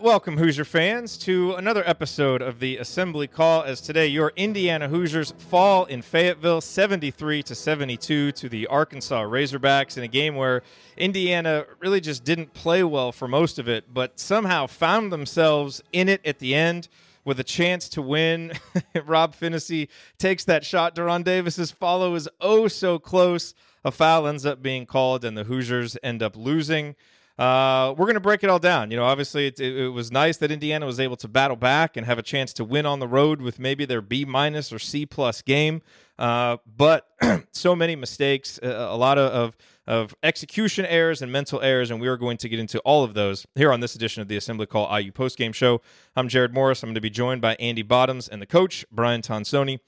welcome, Hoosier fans, to another episode of the Assembly Call. As today, your Indiana Hoosiers fall in Fayetteville 73 to 72 to the Arkansas Razorbacks in a game where Indiana really just didn't play well for most of it, but somehow found themselves in it at the end with a chance to win. Rob Phinisee takes that shot. De'Ron Davis's follow is oh so close. A foul ends up being called, and the Hoosiers end up losing. Uh, we're going to break it all down. You know, obviously, it, it, it, was nice that Indiana was able to battle back and have a chance to win on the road with maybe their B minus or C plus game. Uh, but so many mistakes, a lot of, of, of execution errors and mental errors, and we are going to get into all of those here on this edition of the Assembly Call IU Post Game Show. I'm Jerod Morris. I'm going to be joined by Andy Bottoms and the coach Brian Tonsoni.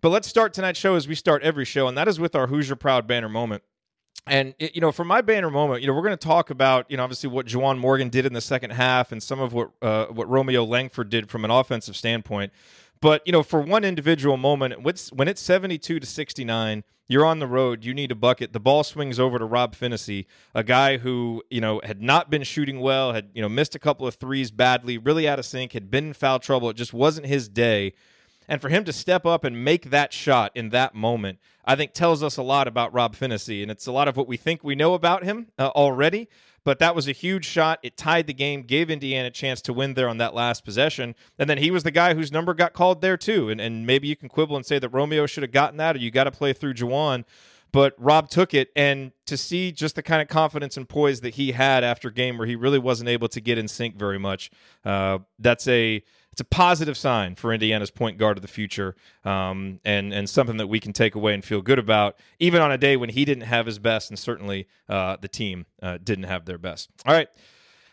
But let's start tonight's show as we start every show, and that is with our Hoosier Proud banner moment. And it, you know, for my banner moment, you know, we're going to talk about you know obviously what Juwan Morgan did in the second half and some of what uh, what Romeo Langford did from an offensive standpoint. But you know, for one individual moment, when it's seventy-two to sixty-nine, you're on the road. You need a bucket. The ball swings over to Rob Phinisee, a guy who you know had not been shooting well, had you know missed a couple of threes badly, really out of sync, had been in foul trouble. It just wasn't his day. And for him to step up and make that shot in that moment, I think tells us a lot about Rob Phinisee. And it's a lot of what we think we know about him uh, already. But that was a huge shot. It tied the game, gave Indiana a chance to win there on that last possession. And then he was the guy whose number got called there, too. And, and maybe you can quibble and say that Romeo should have gotten that or you got to play through Juwan. But Rob took it. And to see just the kind of confidence and poise that he had after game where he really wasn't able to get in sync very much, uh, that's a it's a positive sign for Indiana's point guard of the future, um, and and something that we can take away and feel good about, even on a day when he didn't have his best, and certainly uh, the team uh, didn't have their best. All right.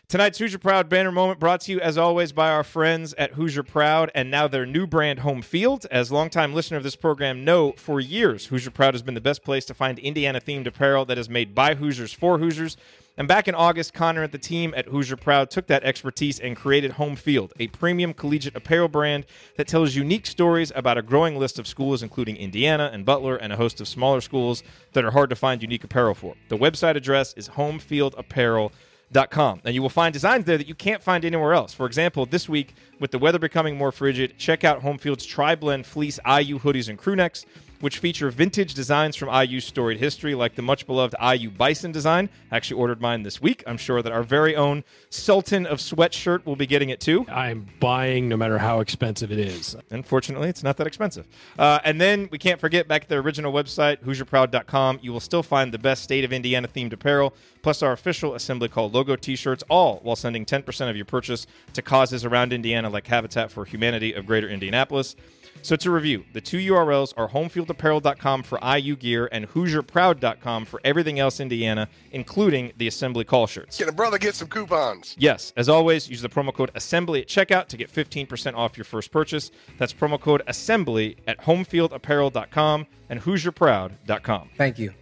Tonight's Hoosier Proud banner moment brought to you, as always, by our friends at Hoosier Proud and now their new brand, Home Field. As longtime listener of this program know, for years, Hoosier Proud has been the best place to find Indiana themed apparel that is made by Hoosiers for Hoosiers. And back in August, Connor and the team at Hoosier Proud took that expertise and created Home Field, a premium collegiate apparel brand that tells unique stories about a growing list of schools, including Indiana and Butler, and a host of smaller schools that are hard to find unique apparel for. The website address is homefieldapparel.com, and you will find designs there that you can't find anywhere else. For example, this week, with the weather becoming more frigid, check out Homefield's Tri Blend Fleece IU hoodies and crew necks which feature vintage designs from IU's storied history, like the much beloved IU Bison design. I actually ordered mine this week. I'm sure that our very own Sultan of Sweatshirt will be getting it too. I'm buying no matter how expensive it is. Unfortunately, it's not that expensive. Uh, and then we can't forget back at their original website, HoosierProud.com. You will still find the best state of Indiana themed apparel, plus our official Assembly Call logo t shirts, all while sending 10% of your purchase to causes around Indiana like Habitat for Humanity of Greater Indianapolis. So to review, the two URLs are homefieldapparel.com for IU gear and HoosierProud.com for everything else Indiana, including the Assembly call shirts. Can a brother get some coupons? Yes. As always, use the promo code Assembly at checkout to get 15% off your first purchase. That's promo code Assembly at homefieldapparel.com and HoosierProud.com. Thank you.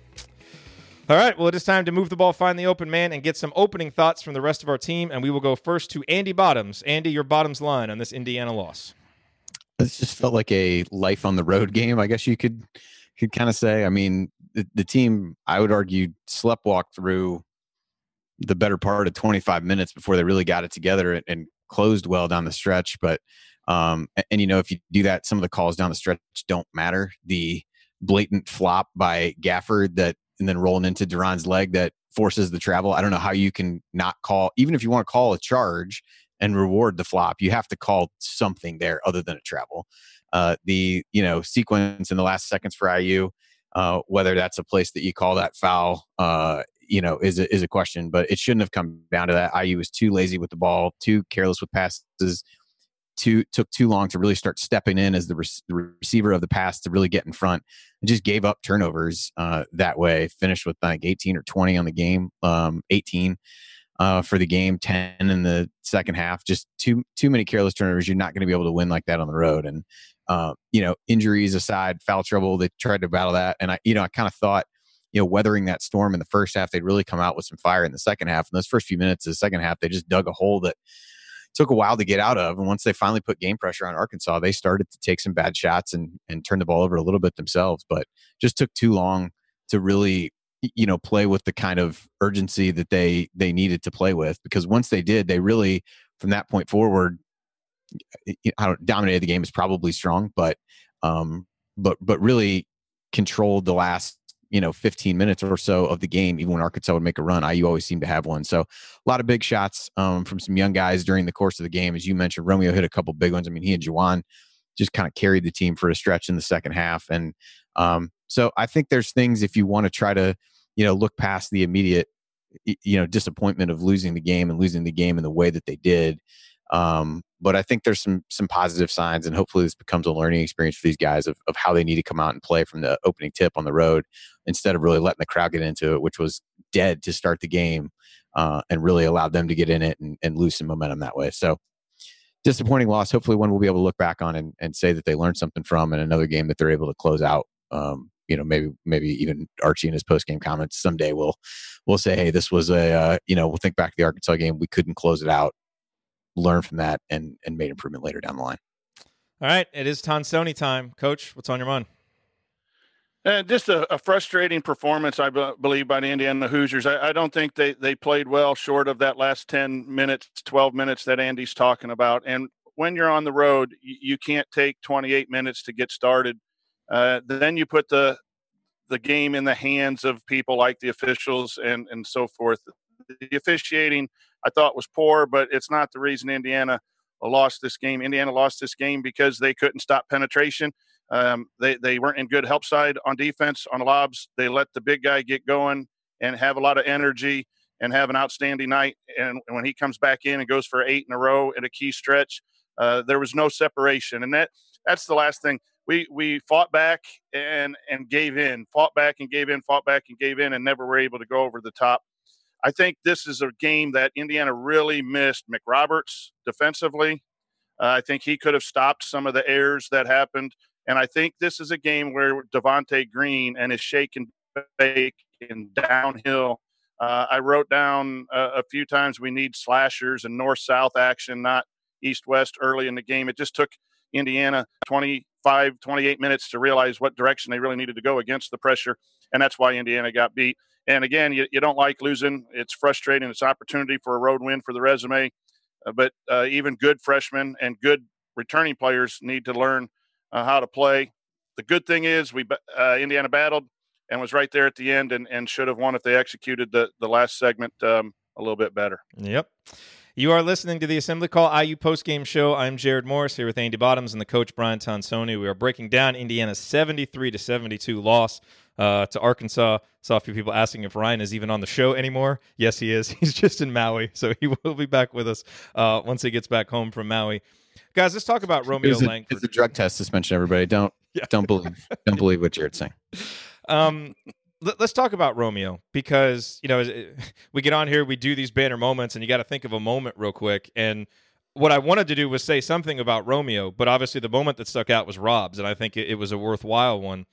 All right, well, it is time to move the ball, find the open man, and get some opening thoughts from the rest of our team. And we will go first to Andy Bottoms. Andy, your bottoms line on this Indiana loss. This just felt like a life on the road game, I guess you could could kind of say. I mean, the, the team, I would argue, slept through the better part of 25 minutes before they really got it together and, and closed well down the stretch. But um, and, and, you know, if you do that, some of the calls down the stretch don't matter. The blatant flop by Gafford that and then rolling into De'Ron's leg that forces the travel. I don't know how you can not call, even if you want to call a charge and reward the flop. You have to call something there other than a travel. Uh, the you know sequence in the last seconds for IU, uh, whether that's a place that you call that foul, uh, you know, is a, is a question. But it shouldn't have come down to that. IU was too lazy with the ball, too careless with passes. too took too long to really start stepping in as the, re- the receiver of the pass to really get in front and just gave up turnovers uh, that way. Finished with like 18 or 20 on the game, um, 18 uh, for the game, 10 in the second half. Just too too many careless turnovers. You're not going to be able to win like that on the road. And uh, you know, injuries aside, foul trouble, they tried to battle that. And I, you know, I kind of thought you know, weathering that storm in the first half, they'd really come out with some fire in the second half. In those first few minutes of the second half, they just dug a hole that took a while to get out of. And once they finally put game pressure on Arkansas, they started to take some bad shots and and turn the ball over a little bit themselves. But just took too long to really you know play with the kind of urgency that they they needed to play with because once they did they really from that point forward I don't dominated the game is probably strong but um but but really controlled the last you know 15 minutes or so of the game even when arkansas would make a run iu always seemed to have one. So a lot of big shots um, from some young guys during the course of the game. As you mentioned romeo hit a couple big ones. I mean he and Juwan just kind of carried the team for a stretch in the second half. And um, so i think there's things if you want to try to you know look past the immediate you know disappointment of losing the game and losing the game in the way that they did um, but I think there's some some positive signs, and hopefully this becomes a learning experience for these guys of, of how they need to come out and play from the opening tip on the road instead of really letting the crowd get into it, which was dead to start the game, uh, and really allowed them to get in it and, and lose some momentum that way. So disappointing loss. Hopefully, one we'll be able to look back on and, and say that they learned something from, and another game that they're able to close out. Um, you know, maybe maybe even Archie in his post game comments someday will will say, hey, this was a uh, you know we'll think back to the Arkansas game. We couldn't close it out learn from that and and made improvement later down the line. All right, it is Tonsoni time, Coach. What's on your mind? Uh, just a, a, frustrating performance, I b- believe, by the Indiana Hoosiers. I, I, don't think they, they played well short of that last 10 minutes, 12 minutes that Andy's talking about. And when you're on the road, you, you can't take 28 minutes to get started. Uh, then you put the the game in the hands of people like the officials and, and so forth. The officiating I thought was poor, but it's not the reason Indiana lost this game. Indiana lost this game because they couldn't stop penetration. Um, they they weren't in good help side on defense on lobs. They let the big guy get going and have a lot of energy and have an outstanding night. And when he comes back in and goes for eight in a row at a key stretch, uh, there was no separation. And that that's the last thing. We we fought back and and gave in, fought back and gave in, fought back and gave in, and never were able to go over the top. I think this is a game that Indiana really missed McRoberts defensively. Uh, I think he could have stopped some of the errors that happened. And I think this is a game where Devonte Green and his shake and bake and downhill. Uh, I wrote down a, a few times we need slashers and north south action, not east west early in the game. It just took Indiana 25, 28 minutes to realize what direction they really needed to go against the pressure. And that's why Indiana got beat. And again, you, you don't like losing. It's frustrating. It's opportunity for a road win for the resume. Uh, but uh, even good freshmen and good returning players need to learn uh, how to play. The good thing is we uh, Indiana battled and was right there at the end and, and should have won if they executed the, the last segment um, a little bit better. Yep. You are listening to the Assembly Call IU postgame show. I'm Jerod Morris here with Andy Bottoms and the coach Brian Tonsoni. We are breaking down Indiana's 73 to 72 loss uh, to Arkansas. Saw a few people asking if Ryan is even on the show anymore. Yes, he is. He's just in Maui, so he will be back with us uh, once he gets back home from Maui. Guys, let's talk about Romeo it's a, Langford. It's a drug test suspension. Everybody, don't yeah. don't believe don't believe what Jerod's saying. Um, let, us talk about Romeo because you know eh, we get on here, we do these banner moments, and you got to think of a moment real quick. And what I wanted to do was say something about Romeo, but obviously the moment that stuck out was Rob's, and I think it, it was a worthwhile one.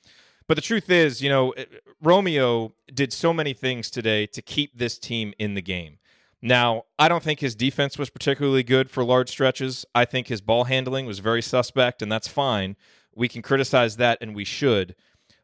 But the truth is, you know, eh, Romeo did so many things today to keep this team in the game. Now, I don't think his defense was particularly good for large stretches. I think his ball handling was very suspect, and that's fine. We can criticize that, and we should.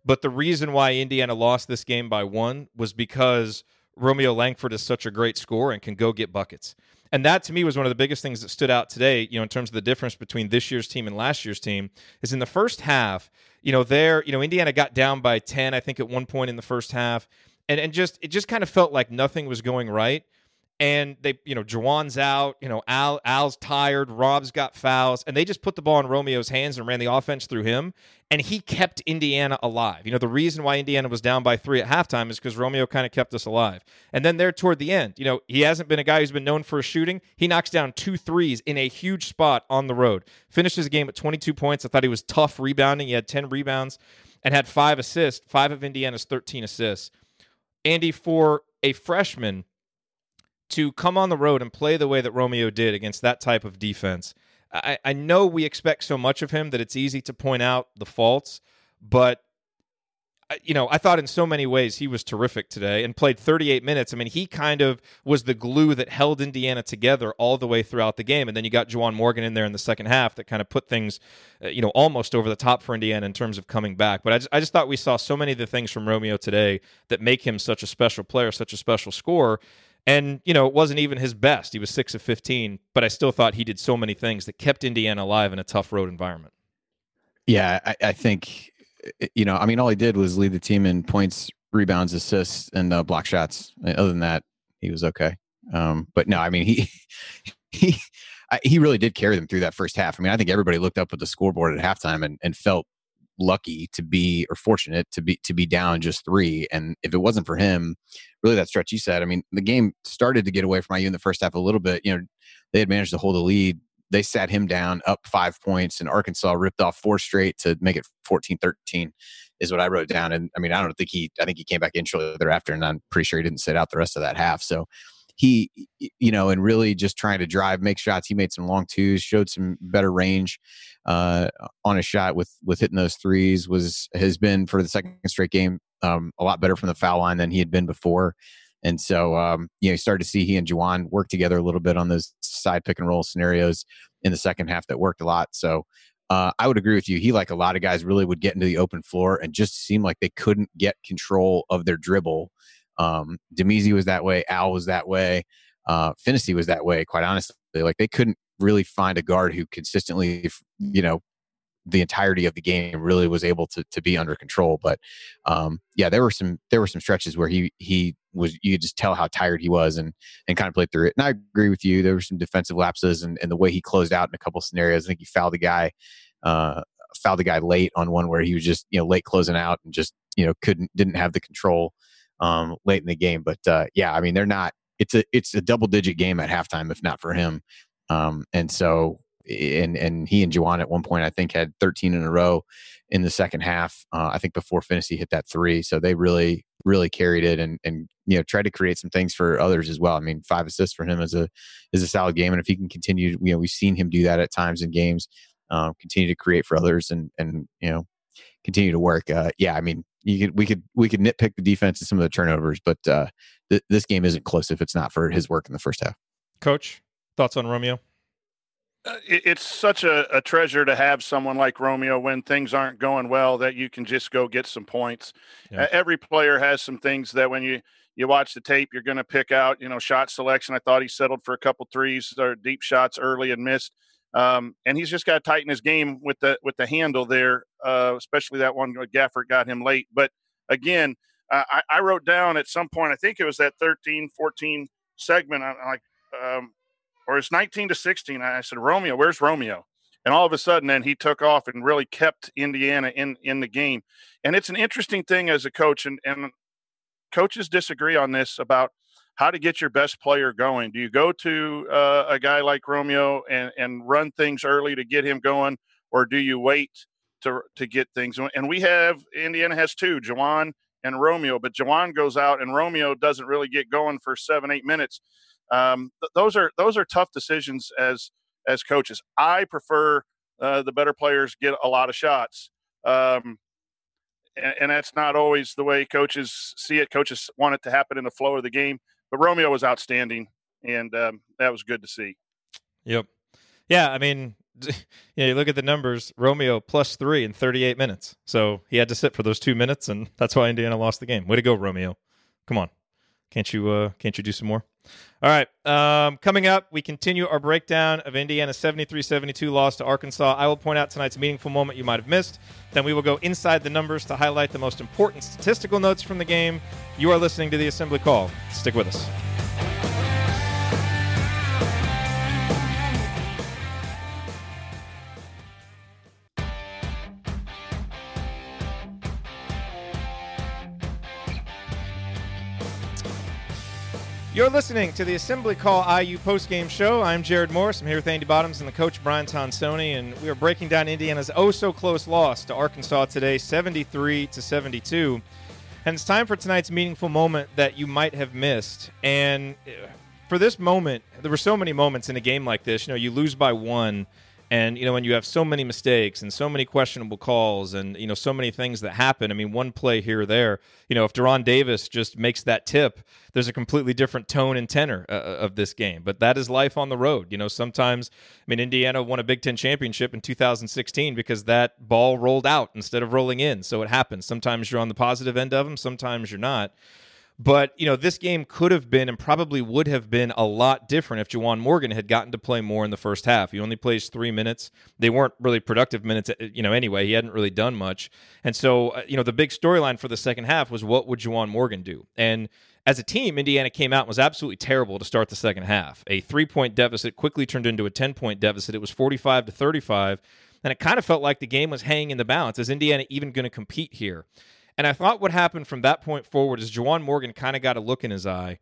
But the reason why Indiana lost this game by one was because Romeo Langford is such a great scorer and can go get buckets. And that to me was one of the biggest things that stood out today, you know, in terms of the difference between this year's team and last year's team, is in the first half, you know, there, you know, Indiana got down by 10, I think, at one point in the first half. And and just it just kind of felt like nothing was going right. And they, you know, Juwan's out, you know, Al Al's tired, Rob's got fouls, and they just put the ball in Romeo's hands and ran the offense through him, and he kept Indiana alive. You know, the reason why Indiana was down by three at halftime is because Romeo kind of kept us alive. And then there toward the end, you know, he hasn't been a guy who's been known for shooting. He knocks down two threes in a huge spot on the road. Finishes the game at 22 points. I thought he was tough rebounding. He had 10 rebounds and had five assists, five of Indiana's 13 assists. Andy, for a freshman to come on the road and play the way that Romeo did against that type of defense. I, I know we expect so much of him that it's easy to point out the faults, but you know, I thought in so many ways he was terrific today and played 38 minutes. I mean, he kind of was the glue that held Indiana together all the way throughout the game. And then you got Juwan Morgan in there in the second half that kind of put things, uh, you know, almost over the top for Indiana in terms of coming back. But I just, I just thought we saw so many of the things from Romeo today that make him such a special player, such a special scorer. And, you know, it wasn't even his best. He was 6 of 15, but I still thought he did so many things that kept Indiana alive in a tough road environment. Yeah, I, I think, you know, I mean, all he did was lead the team in points, rebounds, assists, and uh, block shots. Other than that, he was okay. Um, but no, I mean, he, he, he really did carry them through that first half. I mean, I think everybody looked up at the scoreboard at halftime and, and felt lucky to be or fortunate to be to be down just three. And if it wasn't for him, really that stretch you said, I mean, the game started to get away from IU in the first half a little bit. You know, they had managed to hold the lead. They sat him down up five points, and Arkansas ripped off four straight to make it 14 13, is what I wrote down. And I mean, I don't think he, I think he came back in shortly thereafter, and I'm pretty sure he didn't sit out the rest of that half. So he, you know, and really just trying to drive, make shots. He made some long twos, showed some better range uh, on a shot with with hitting those threes. Was has been for the second straight game um, a lot better from the foul line than he had been before. And so, um, you know, you started to see he and Juwan work together a little bit on those side pick and roll scenarios in the second half that worked a lot. So uh, I would agree with you. He, like a lot of guys, really would get into the open floor and just seem like they couldn't get control of their dribble um, was that way. Al was that way. Uh, Phinisee was that way. Quite honestly, like they couldn't really find a guard who consistently, you know, the entirety of the game really was able to to be under control. But um, yeah, there were some there were some stretches where he he was you could just tell how tired he was and and kind of played through it. And I agree with you. There were some defensive lapses and, and the way he closed out in a couple scenarios. I think he fouled the guy. Uh, fouled the guy late on one where he was just you know late closing out and just you know couldn't didn't have the control um, late in the game. But uh, yeah, I mean, they're not. It's a it's a double digit game at halftime, if not for him. Um, and so, and and he and Juwan at one point, I think, had 13 in a row in the second half. Uh, I think before Phinisee hit that three, so they really really carried it and and you know tried to create some things for others as well. I mean, five assists for him is a is a solid game, and if he can continue, you know, we've seen him do that at times in games. Um, continue to create for others and and you know continue to work. Uh, yeah, I mean, you could we could we could nitpick the defense and some of the turnovers, but uh, th- this game isn't close if it's not for his work in the first half. Coach, thoughts on Romeo? Uh, it's such a, a, treasure to have someone like Romeo when things aren't going well that you can just go get some points. Yeah. Uh, every player has some things that when you you watch the tape, you're going to pick out. You know, shot selection. I thought he settled for a couple threes or deep shots early and missed. Um, and he's just got to tighten his game with the with the handle there, uh, especially that one Gafford got him late. But again, uh, I, I, wrote down at some point, I think it was that 13, 14 segment, I, like, um, or it's 19 to 16. I said, Romeo, where's Romeo? And all of a sudden, then he took off and really kept Indiana in in the game. And it's an interesting thing as a coach, and and coaches disagree on this about how to get your best player going. Do you go to uh, a guy like Romeo and, and run things early to get him going, or do you wait to to get things? And we have Indiana has two, Juwan and Romeo, but Juwan goes out and Romeo doesn't really get going for seven eight minutes. Um, th- those are those are tough decisions as as coaches. I prefer uh, the better players get a lot of shots. Um, and, and that's not always the way coaches see it. Coaches want it to happen in the flow of the game but Romeo was outstanding, and um, that was good to see. Yep. Yeah, I mean, you, know, you look at the numbers. Romeo plus three in 38 minutes, so he had to sit for those two minutes, and that's why Indiana lost the game. Way to go, Romeo! Come on, can't you uh, can't you do some more? All right. Um, coming up, we continue our breakdown of Indiana's 73 72 loss to Arkansas. I will point out tonight's meaningful moment you might have missed. Then we will go inside the numbers to highlight the most important statistical notes from the game. You are listening to the Assembly Call. Stick with us. You're listening to the Assembly Call IU postgame show. I'm Jerod Morris. I'm here with Andy Bottoms and the coach Brian Tonsoni, and we are breaking down Indiana's oh so close loss to Arkansas today, 73 to 72. And it's time for tonight's meaningful moment that you might have missed. And uh, for this moment, there were so many moments in a game like this. You know, you lose by one and you know, when you have so many mistakes and so many questionable calls, and you know, so many things that happen. I mean, one play here or there. You know, if De'Ron Davis just makes that tip, there's a completely different tone and tenor uh, uh, of this game. But that is life on the road. You know, sometimes I mean, Indiana won a Big Ten championship in 2016 because that ball rolled out instead of rolling in. So it happens. Sometimes you're on the positive end of them. Sometimes you're not. But, you know, this game could have been and probably would have been a lot different if Juwan Morgan had gotten to play more in the first half. He only plays three minutes. They weren't really productive minutes, uh, you know, anyway. He hadn't really done much. And so, uh, you know, the big storyline for the second half was what would Juwan Morgan do? And as a team, Indiana came out and was absolutely terrible to start the second half. A three point deficit quickly turned into a 10 point deficit. It was 45 to 35. And it kind of felt like the game was hanging in the balance. Is Indiana even going to compete here? And I thought what happened from that point forward is Juwan Morgan kind of got a look in his eye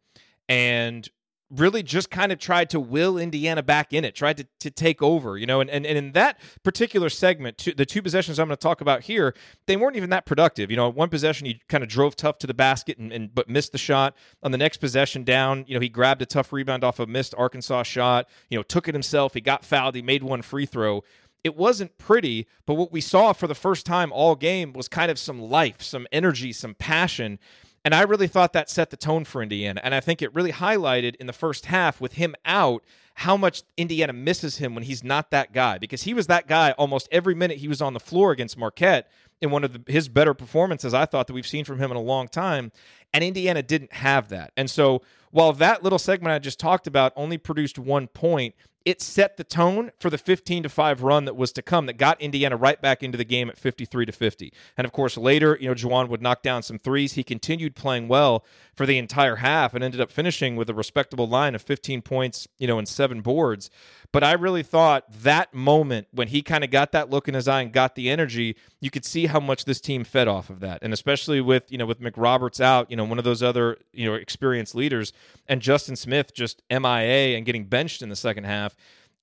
and really just kind of tried to will Indiana back in it, tried to, to take over, you know. And, and, and in that particular segment, the two possessions I'm going to talk about here, they weren't even that productive. You know, one possession, he kind of drove tough to the basket and, and but missed the shot. On the next possession down, you know, he grabbed a tough rebound off a missed Arkansas shot, you know, took it himself. He got fouled. He made one free throw it wasn't pretty, but what we saw for the first time all game was kind of some life, some energy, some passion. And I really thought that set the tone for Indiana. And I think it really highlighted in the first half with him out how much Indiana misses him when he's not that guy because he was that guy almost every minute he was on the floor against Marquette in one of the, his better performances I thought that we've seen from him in a long time. And Indiana didn't have that. And so while that little segment I just talked about only produced one point, it set the tone for the 15 to 5 run that was to come that got Indiana right back into the game at 53 to 50. And of course, later, you know, Juwan would knock down some threes. He continued playing well for the entire half and ended up finishing with a respectable line of 15 points, you know, and seven boards. But I really thought that moment when he kind of got that look in his eye and got the energy, you could see how much this team fed off of that. And especially with, you know, with McRoberts out, you know, one of those other, you know, experienced leaders and Justin Smith just MIA and getting benched in the second half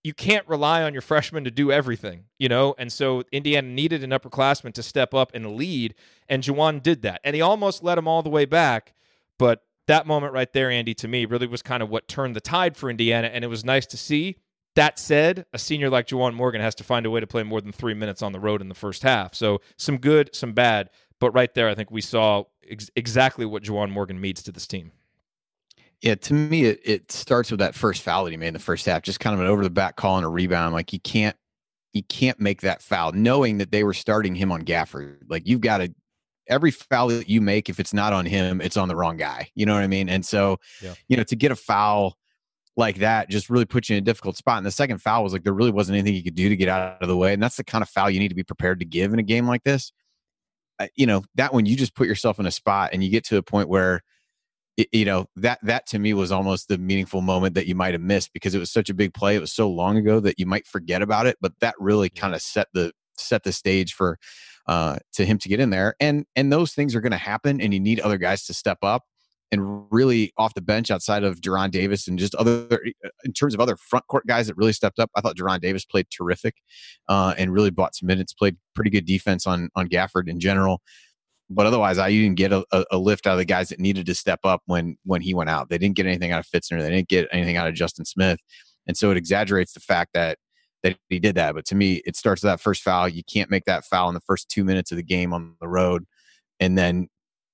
you can't rely on your freshmen to do everything, you know? And so Indiana needed an upperclassman to step up and lead, and Juwan did that. And he almost led him all the way back, but that moment right there, Andy, to me, really was kind of what turned the tide for Indiana, and it was nice to see. That said, a senior like Juwan Morgan has to find a way to play more than three minutes on the road in the first half. So some good, some bad. But right there, I think we saw ex- exactly what Juwan Morgan means to this team. Yeah, to me, it, it starts with that first foul that he made in the first half, just kind of an over the back call and a rebound. Like you can't, you can't make that foul, knowing that they were starting him on Gafford. Like you've got to, every foul that you make, if it's not on him, it's on the wrong guy. You know what I mean? And so, yeah. you know, to get a foul like that just really puts you in a difficult spot. And the second foul was like there really wasn't anything you could do to get out of the way, and that's the kind of foul you need to be prepared to give in a game like this. Uh, you know, that one you just put yourself in a spot, and you get to a point where you know that that to me was almost the meaningful moment that you might have missed because it was such a big play it was so long ago that you might forget about it but that really kind of set the set the stage for uh to him to get in there and and those things are going to happen and you need other guys to step up and really off the bench outside of De'Ron Davis and just other uh, in terms of other front court guys that really stepped up. I thought De'Ron Davis played terrific uh, and really bought some minutes. Played pretty good defense on on Gafford in general but otherwise, I didn't get a, a, lift out of the guys that needed to step up when when he went out. They didn't get anything out of Fitzner. They didn't get anything out of Justin Smith, and so it exaggerates the fact that that he did that. But to me, it starts with that first foul. You can't make that foul in the first two minutes of the game on the road, and then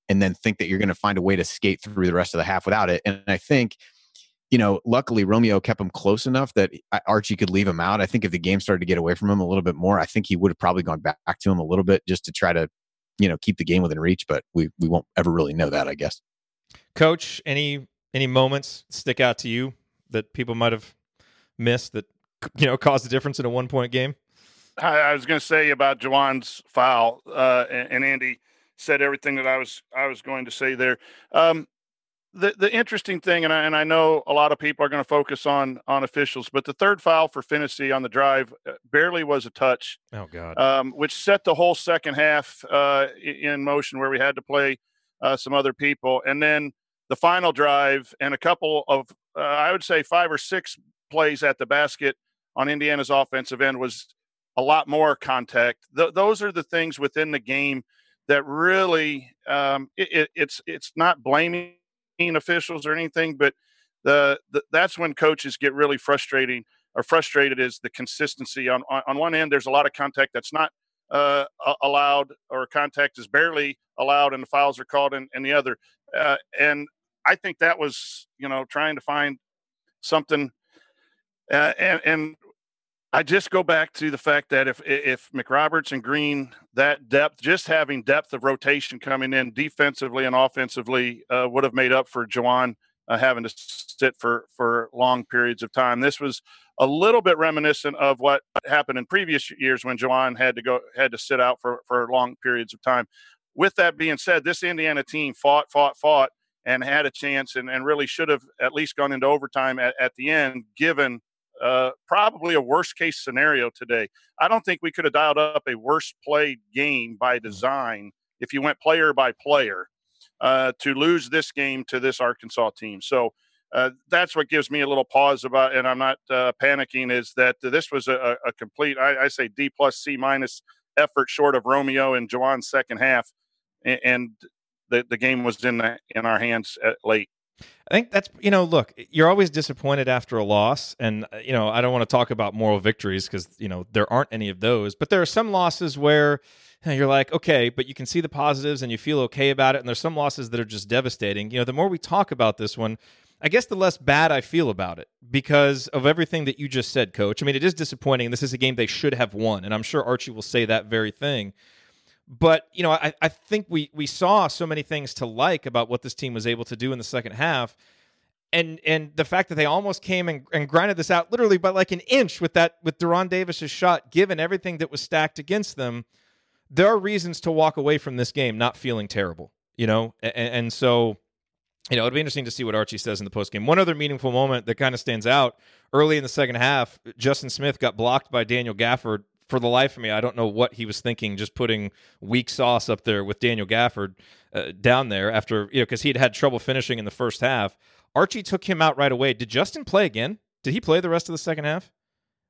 and then think that you're going to find a way to skate through the rest of the half without it. And I think you know, luckily Romeo kept him close enough that Archie could leave him out. I think if the game started to get away from him a little bit more, I think he would have probably gone back to him a little bit just to try to you know keep the game within reach but we we won't ever really know that i guess coach any any moments stick out to you that people might have missed that you know caused a difference in a one point game I, I was going to say about Juwan's foul, uh, and, and, Andy said everything that I was I was going to say there. Um, the the interesting thing, and I, and I know a lot of people are going to focus on on officials, but the third foul for Phinisee on the drive uh, barely was a touch. Oh God! Um, which set the whole second half uh, in motion, where we had to play uh, some other people, and then the final drive and a couple of, uh, I would say, five or six plays at the basket on Indiana's offensive end was a lot more contact. Th- those are the things within the game that really um, it, it, it's it's not blaming officials or anything, but the, the that's when coaches get really frustrating or frustrated is the consistency on, on, on one end. There's a lot of contact that's not uh, allowed or contact is barely allowed and the fouls are called in, in the other. Uh, and I think that was, you know, trying to find something. Uh, and, and I just go back to the fact that if if McRoberts and Green that depth, just having depth of rotation coming in defensively and offensively, uh, would have made up for Juwan uh, having to sit for for long periods of time. This was a little bit reminiscent of what happened in previous years when Juwan had to go had to sit out for for long periods of time. With that being said, this Indiana team fought, fought, fought, and had a chance, and, and really should have at least gone into overtime at, at the end, given uh, probably a worst case scenario today. I don't think we could have dialed up a worse played game by design if you went player by player uh, to lose this game to this Arkansas team. So uh, that's what gives me a little pause about, and I'm not uh, panicking. Is that this was a, a complete, I, I, say D plus C minus effort short of Romeo and Juwan's second half, and, and the the game was in the, in our hands late. I think that's you know, look, you're always disappointed after a loss, and uh, you know, I don't want to talk about moral victories because you know there aren't any of those, but there are some losses where you're like, okay, but you can see the positives and you feel okay about it, and there's some losses that are just devastating. You know, the more we talk about this one, I guess the less bad I feel about it because of everything that you just said, coach. I mean, it is disappointing. This is a game they should have won, and I'm sure Archie will say that very thing. But, you know, I, I think we we saw so many things to like about what this team was able to do in the second half. And and the fact that they almost came and, and grinded this out literally by like an inch with that with De'Ron Davis's shot, given everything that was stacked against them, there are reasons to walk away from this game not feeling terrible, you know? And, and so you know, it'll be interesting to see what Archie says in the postgame. One other meaningful moment that kind of stands out early in the second half, Justin Smith got blocked by Daniel Gafford. For the life of me, I don't know what he was thinking, just putting weak sauce up there with Daniel Gafford uh, down there after, you know, because he had had trouble finishing in the first half. Archie took him out right away. Did Justin play again? Did he play the rest of the second half?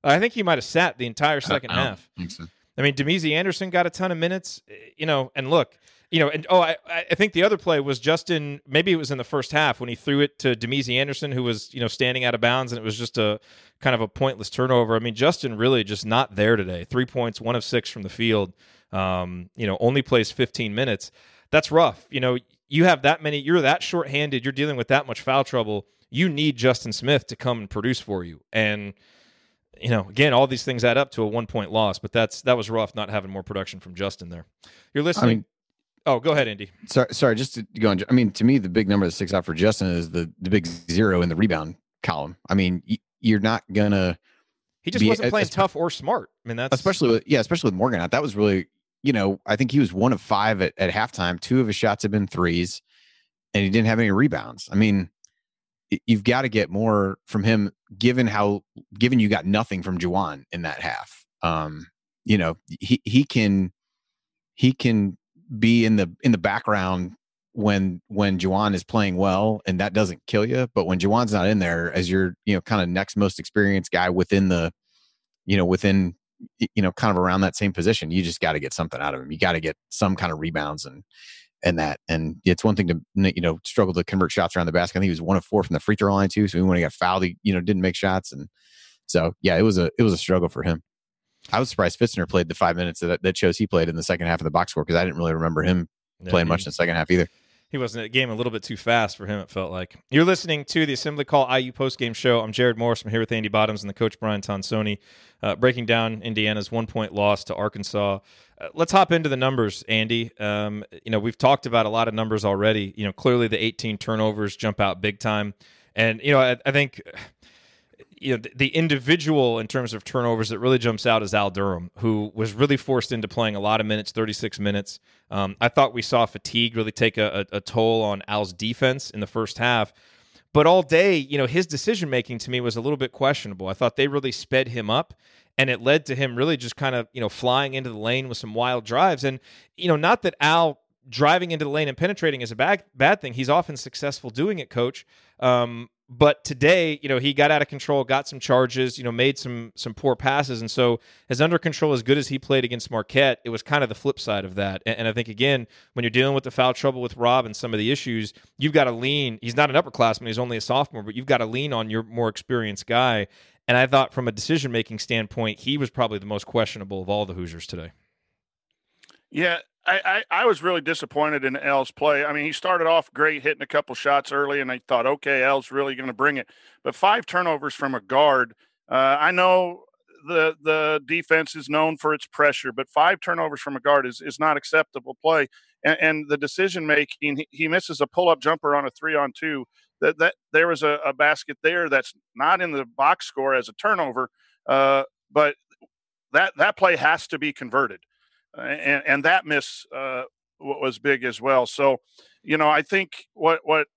I think he might have sat the entire second I, I half. I, so. I mean, Damezi Anderson got a ton of minutes, you know, and look, you know, and oh, I, I think the other play was Justin. Maybe it was in the first half when he threw it to Damezi Anderson, who was you know standing out of bounds, and it was just a kind of a pointless turnover. I mean, Justin really just not there today. Three points, one of six from the field. Um, you know, only plays 15 minutes. That's rough. You know, you have that many. You're that short-handed. You're dealing with that much foul trouble. You need Justin Smith to come and produce for you, and you know, again, all these things add up to a one point loss, but that's that was rough not having more production from Justin there. You're listening. I mean, Oh, go ahead, Andy. Sorry, sorry. Just to go on. I mean, to me, the big number that sticks out for Justin is the the big zero in the rebound column. I mean, you're not gonna. He just be, wasn't playing tough or smart. I mean, that's especially with yeah, especially with Morgan. Out. That was really you know I think he was one of five at, at halftime. Two of his shots have been threes, and he didn't have any rebounds. I mean, you've got to get more from him, given how given you got nothing from Juwan in that half. Um, you know, he he can he can be in the in the background when when Juwan is playing well and that doesn't kill you. But when Juwan's not in there as your, you know, kind of next most experienced guy within the, you know, within you know, kind of around that same position, you just got to get something out of him. You got to get some kind of rebounds and and that. And it's one thing to you know struggle to convert shots around the basket. I think he was one of four from the free throw line too. So when he got fouled, he you know didn't make shots. And so yeah, it was a it was a struggle for him. I was surprised Fitzner played the five minutes that, that shows he played in the second half of the box score because I didn't really remember him yeah, playing he, much in the second half either. He wasn't a game a little bit too fast for him. It felt like you're listening to the Assembly Call IU post game show. I'm Jerod Morris. I'm here with Andy Bottoms and the coach Brian Tonsoni, uh, breaking down Indiana's one point loss to Arkansas. Uh, let's hop into the numbers, Andy. Um, you know we've talked about a lot of numbers already. You know clearly the 18 turnovers jump out big time, and you know I, I think you know, the, individual in terms of turnovers that really jumps out is Al Durham, who was really forced into playing a lot of minutes, 36 minutes. Um, I thought we saw fatigue really take a, a, a toll on Al's defense in the first half. But all day, you know, his decision making to me was a little bit questionable. I thought they really sped him up and it led to him really just kind of, you know, flying into the lane with some wild drives. And, you know, not that Al driving into the lane and penetrating is a bad bad thing. He's often successful doing it, coach. Um, but today, you know, he got out of control, got some charges, you know, made some some poor passes, and so as under control as good as he played against Marquette, it was kind of the flip side of that. And, and I think again, when you're dealing with the foul trouble with Rob and some of the issues, you've got to lean. He's not an upperclassman; he's only a sophomore, but you've got to lean on your more experienced guy. And I thought, from a decision making standpoint, he was probably the most questionable of all the Hoosiers today. Yeah, I, I, I, was really disappointed in Al's play. I mean, he started off great, hitting a couple shots early, and I thought, okay, Al's really going to bring it. But five turnovers from a guard. Uh, I know the the defense is known for its pressure, but five turnovers from a guard is, is not acceptable play. And, and the decision making, he, misses a pull up jumper on a three on two. That that there was a, a, basket there that's not in the box score as a turnover, uh, but that that play has to be converted and, and that miss uh, was big as well. So, you know, I think what what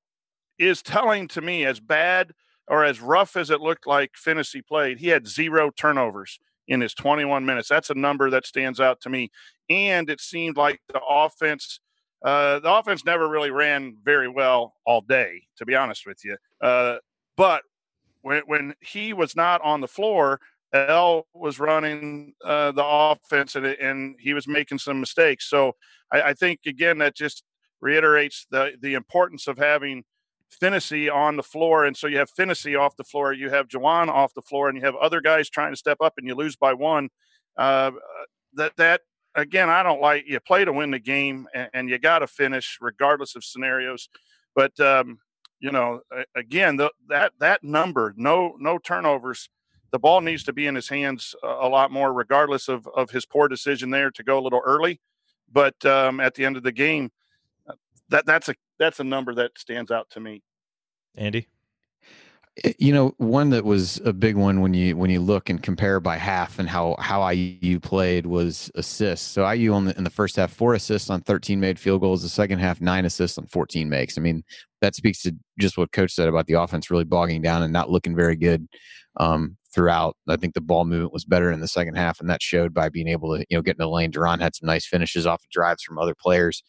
is telling to me as bad or as rough as it looked like Phinisee played, he had zero turnovers in his 21 minutes. That's a number that stands out to me. And it seemed like the offense, uh, the offense never really ran very well all day, to be honest with you. Uh, but when when he was not on the floor, Al was running uh, the offense and, and, he was making some mistakes. So I, I, think again that just reiterates the the importance of having Phinisee on the floor. And so you have Phinisee off the floor, you have Juwan off the floor, and you have other guys trying to step up, and you lose by one. Uh, that that again, I don't like. You play to win the game, and, and you got to finish regardless of scenarios. But um, you know, again, the, that that number, no no turnovers the ball needs to be in his hands a lot more, regardless of, of his poor decision there to go a little early. But um, at the end of the game, uh, that that's a that's a number that stands out to me. Andy, eh, you know, one that was a big one when you when you look and compare by half and how how IU played was assists. So IU on the, in the first half four assists on 13 made field goals. The second half nine assists on 14 makes. I mean, that speaks to just what coach said about the offense really bogging down and not looking very good um, throughout. I think the ball movement was better in the second half, and that showed by being able to you know get in the lane. De'Ron had some nice finishes off of drives from other players,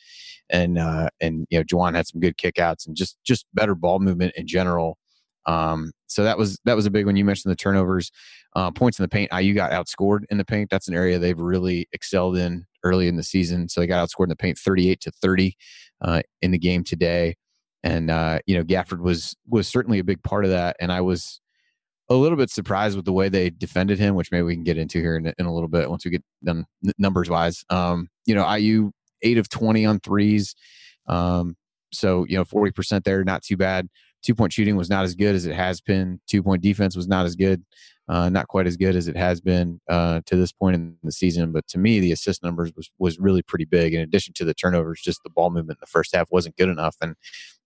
and uh, and you know Juwan had some good kickouts and just just better ball movement in general. Um, so that was that was a big one. You mentioned the turnovers, uh, points in the paint. IU got outscored in the paint. That's an area they've really excelled in early in the season. So they got outscored in the paint, thirty-eight to thirty uh, in the game today. And uh, you know Gafford was was certainly a big part of that. And I was a little bit surprised with the way they defended him, which maybe we can get into here in, in a little bit once we get done numbers wise. Um, you know, IU eight of 20 on threes. Um, so, you know, 40% there, not too bad. Two point shooting was not as good as it has been. Two point defense was not as good, uh, not quite as good as it has been uh, to this point in the season. But to me, the assist numbers was, was really pretty big. In addition to the turnovers, just the ball movement in the first half wasn't good enough. And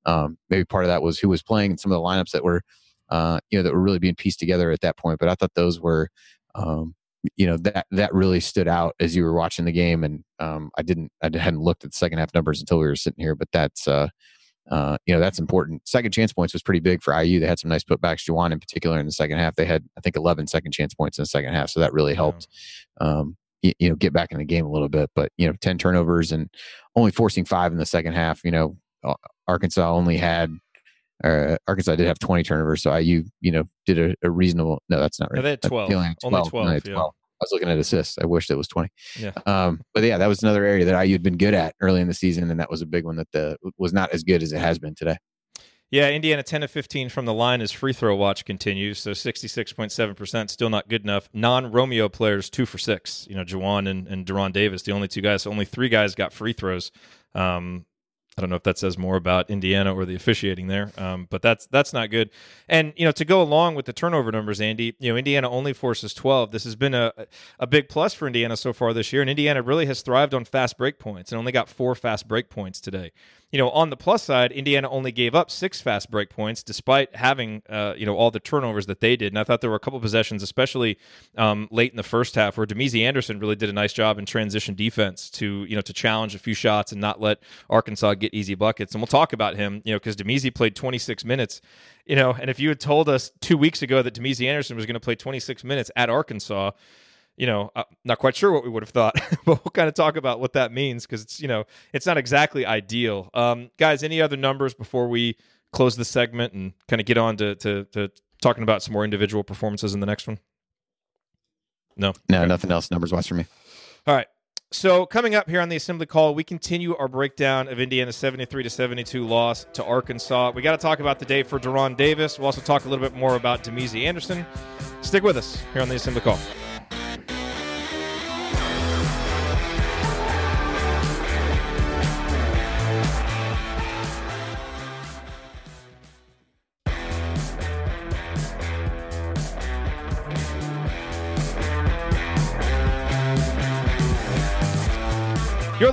um, maybe part of that was who was playing and some of the lineups that were uh, you know, that were really being pieced together at that point. But I thought those were, um, you know, that that really stood out as you were watching the game. And um, I didn't, I hadn't looked at the second half numbers until we were sitting here. But that's, uh, uh, you know, that's important. Second chance points was pretty big for IU. They had some nice putbacks. Juwan in particular in the second half, they had I think 11 second chance points in the second half, so that really helped. Um, you, you know, get back in the game a little bit. But you know, 10 turnovers and only forcing five in the second half. You know, Arkansas only had uh, Arkansas did have 20 turnovers, so IU, you know, did a, a reasonable. No, that's not right. No, they had 12. 12. Only 12. Only 12. Yeah. I was looking at assists. I wish it was 20. Yeah. Um, but yeah, that was another area that IU had been good at early in the season, and that was a big one that the was not as good as it has been today. Yeah, Indiana 10 to 15 from the line as free throw watch continues. So 66.7%, still not good enough. Non Romeo players, two for six. You know, Juwan and, and De'Ron Davis, the only two guys. So only three guys got free throws. Um, I don't know if that says more about Indiana or the officiating there, um, but that's that's not good. And you know, to go along with the turnover numbers, Andy, you know, Indiana only forces twelve. This has been a a big plus for Indiana so far this year, and Indiana really has thrived on fast break points and only got four fast break points today you know, on the plus side, Indiana only gave up six fast break points despite having, uh, you know, all the turnovers that they did. And I thought there were a couple possessions, especially um, late in the first half, where Damezi Anderson really did a nice job in transition defense to, you know, to challenge a few shots and not let Arkansas get easy buckets. And we'll talk about him, you know, because Damezi played 26 minutes, you know, and if you had told us two weeks ago that Damezi Anderson was going to play 26 minutes at Arkansas, you know, I'm not quite sure what we would have thought, but we'll kind of talk about what that means because it's, you know, it's not exactly ideal. Um, guys, any other numbers before we close the segment and kind of get on to, to, to talking about some more individual performances in the next one? No. No, Okay. nothing else numbers wise for me. All right. So coming up here on the assembly call, we continue our breakdown of Indiana's 73 to 72 loss to Arkansas. We got to talk about the day for De'Ron Davis. We'll also talk a little bit more about Damezi Anderson. Stick with us here on the assembly call.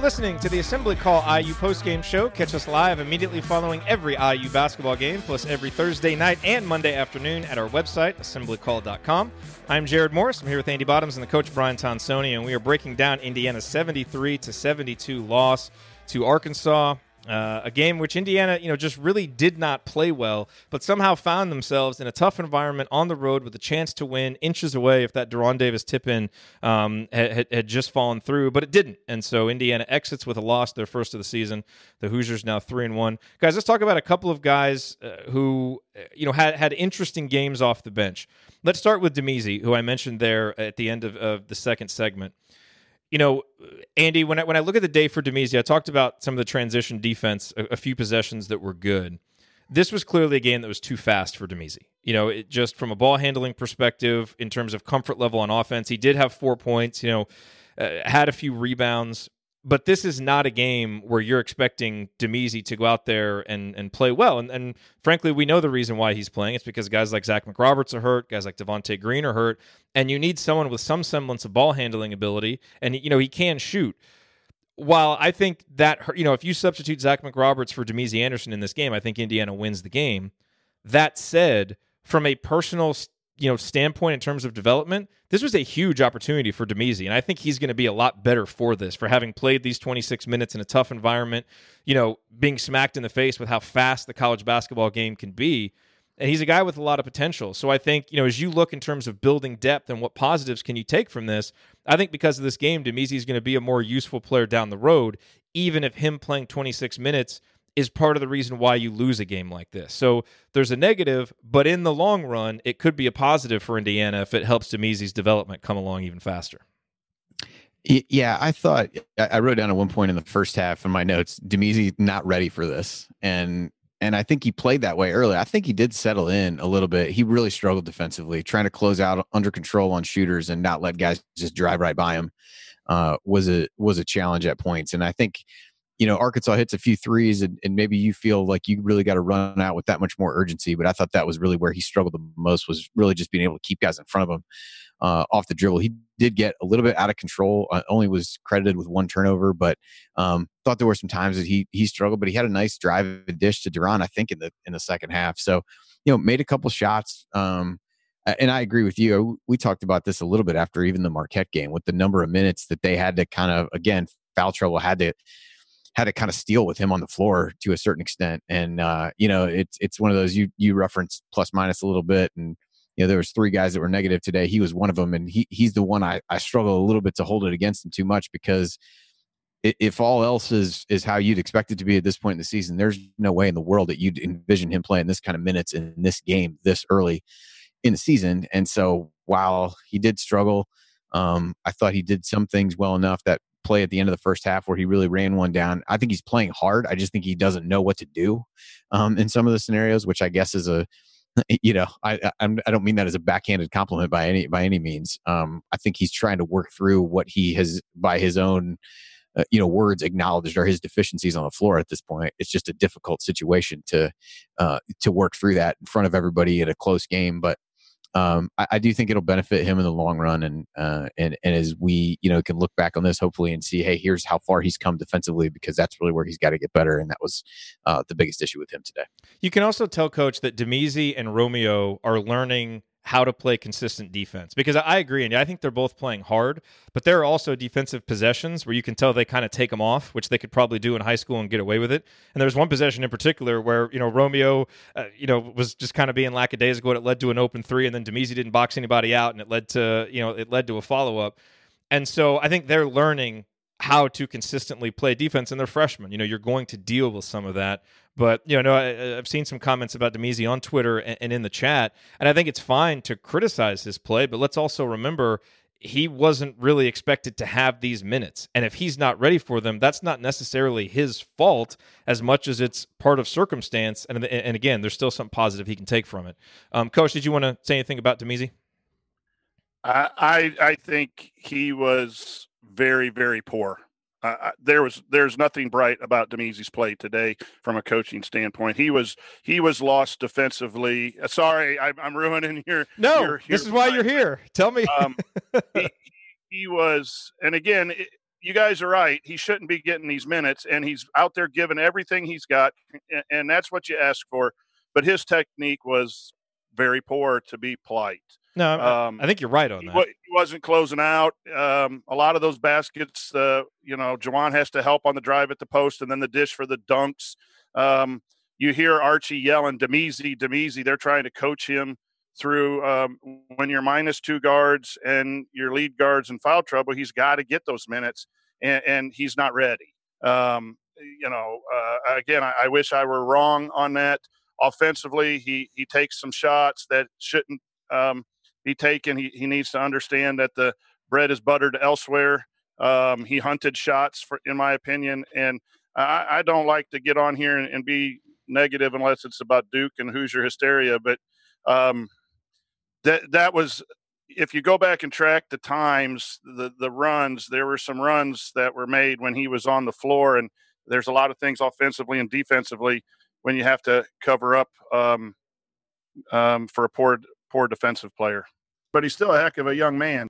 Listening to the Assembly Call IU postgame show. Catch us live immediately following every IU basketball game, plus every Thursday night and Monday afternoon at our website, assemblycall.com. I'm Jerod Morris. I'm here with Andy Bottoms and the coach Brian Tonsoni, and we are breaking down Indiana's 73 to 72 loss to Arkansas. Uh, a game which Indiana, you know, just really did not play well, but somehow found themselves in a tough environment on the road with a chance to win, inches away if that De'Ron Davis tip in um, had, had just fallen through, but it didn't. And so Indiana exits with a loss, their first of the season. The Hoosiers now three and one. Guys, let's talk about a couple of guys uh, who, uh, you know, had had interesting games off the bench. Let's start with Damezi, who I mentioned there at the end of, of the second segment you know, Andy, when I when I look at the day for Damezi, I talked about some of the transition defense, a, a, few possessions that were good. This was clearly a game that was too fast for Damezi. You know, it just from a ball handling perspective, in terms of comfort level on offense, he did have four points. You know, uh, had a few rebounds, but this is not a game where you're expecting Damezi to go out there and, and play well. And, and frankly, we know the reason why he's playing. It's because guys like Zach McRoberts are hurt, guys like Devonte Green are hurt, and you need someone with some semblance of ball handling ability. And you know he can shoot. While I think that you know if you substitute Zach McRoberts for Damezi Anderson in this game, I think Indiana wins the game. That said, from a personal you know standpoint in terms of development, this was a huge opportunity for Damezi, and I think he's going to be a lot better for this for having played these 26 minutes in a tough environment. You know, being smacked in the face with how fast the college basketball game can be. And he's a guy with a lot of potential. So I think, you know, as you look in terms of building depth and what positives can you take from this, I think because of this game, Damezi is going to be a more useful player down the road, even if him playing 26 minutes is part of the reason why you lose a game like this. So there's a negative, but in the long run, it could be a positive for Indiana if it helps Damezi's development come along even faster. Yeah, I thought I wrote down at one point in the first half in my notes, Damezi not ready for this, and and I think he played that way early. I think he did settle in a little bit. He really struggled defensively, trying to close out under control on shooters and not let guys just drive right by him. Uh, was a was a challenge at points, and I think you know, Arkansas hits a few threes and, and maybe you feel like you really got to run out with that much more urgency. But I thought that was really where he struggled the most was really just being able to keep guys in front of him uh, off the dribble. He did get a little bit out of control. Uh, only was credited with one turnover, but um, thought there were some times that he he struggled. But he had a nice drive and dish to De'Ron, I think, in the in the second half. So you know, made a couple shots. Um, and I agree with you. We talked about this a little bit after even the Marquette game with the number of minutes that they had to kind of again foul trouble had to had to kind of steal with him on the floor to a certain extent. And uh, you know, it's it's one of those you you reference plus minus a little bit, and you know there was three guys that were negative today. He was one of them, and he he's the one I I struggle a little bit to hold it against him too much because if all else is is how you'd expect it to be at this point in the season, there's no way in the world that you'd envision him playing this kind of minutes in this game this early in the season. And so while he did struggle, um, I thought he did some things well enough that play at the end of the first half where he really ran one down. I think he's playing hard. I just think he doesn't know what to do um, in some of the scenarios, which I guess is a you know I I'm, I don't mean that as a backhanded compliment by any by any means. Um, I think he's trying to work through what he has by his own. Uh, you know, words acknowledged are his deficiencies on the floor at this point. It's just a difficult situation to uh, to work through that in front of everybody in a close game. But um, I, I, do think it'll benefit him in the long run. And uh, and and as we you know can look back on this hopefully and see, hey, here's how far he's come defensively because that's really where he's got to get better. And that was uh, the biggest issue with him today. You can also tell, Coach, that Damezi and Romeo are learning how to play consistent defense because I agree and I think they're both playing hard, but there are also defensive possessions where you can tell they kind of take them off, which they could probably do in high school and get away with it. And there's one possession in particular where you know Romeo, uh, you know, was just kind of being lackadaisical. And It led to an open three, and then Damezi didn't box anybody out, and it led to you know it led to a follow up. And so I think they're learning how to consistently play defense, and they're freshmen. You know, you're going to deal with some of that. But you know, no, I, have seen some comments about Damezi on Twitter and, and in the chat, and I think it's fine to criticize his play, but let's also remember he wasn't really expected to have these minutes. And if he's not ready for them, that's not necessarily his fault as much as it's part of circumstance. And, and again, there's still something positive he can take from it. Um, Coach, did you want to say anything about Damezi? I, I, I think he was very, very poor. Uh, there was there's nothing bright about Damezi's play today from a coaching standpoint. He was he was lost defensively. Uh, sorry, I, am ruining your. No, your, your this is why you're here. Tell me. um, he, he, was, and again, it, you guys are right. He shouldn't be getting these minutes, and he's out there giving everything he's got, and, and that's what you ask for. But his technique was very poor, to be polite. No, um, I think you're right on that. He, he wasn't closing out. Um, a lot of those baskets, uh, you know, Juwan has to help on the drive at the post and then the dish for the dunks. Um, you hear Archie yelling, Damezi, Damezi. They're trying to coach him through um, when you're minus two guards and your lead guards in foul trouble. He's got to get those minutes, and, and he's not ready. Um, you know, uh, again, I, I wish I were wrong on that offensively, he he takes some shots that shouldn't um, be taken. He he needs to understand that the bread is buttered elsewhere. Um, he hunted shots, for, in my opinion, and I, I don't like to get on here and, and, be negative unless it's about Duke and Hoosier hysteria. But um, that that was if you go back and track the times, the the runs, there were some runs that were made when he was on the floor, and there's a lot of things offensively and defensively when you have to cover up um, um, for a poor poor defensive player. But he's still a heck of a young man.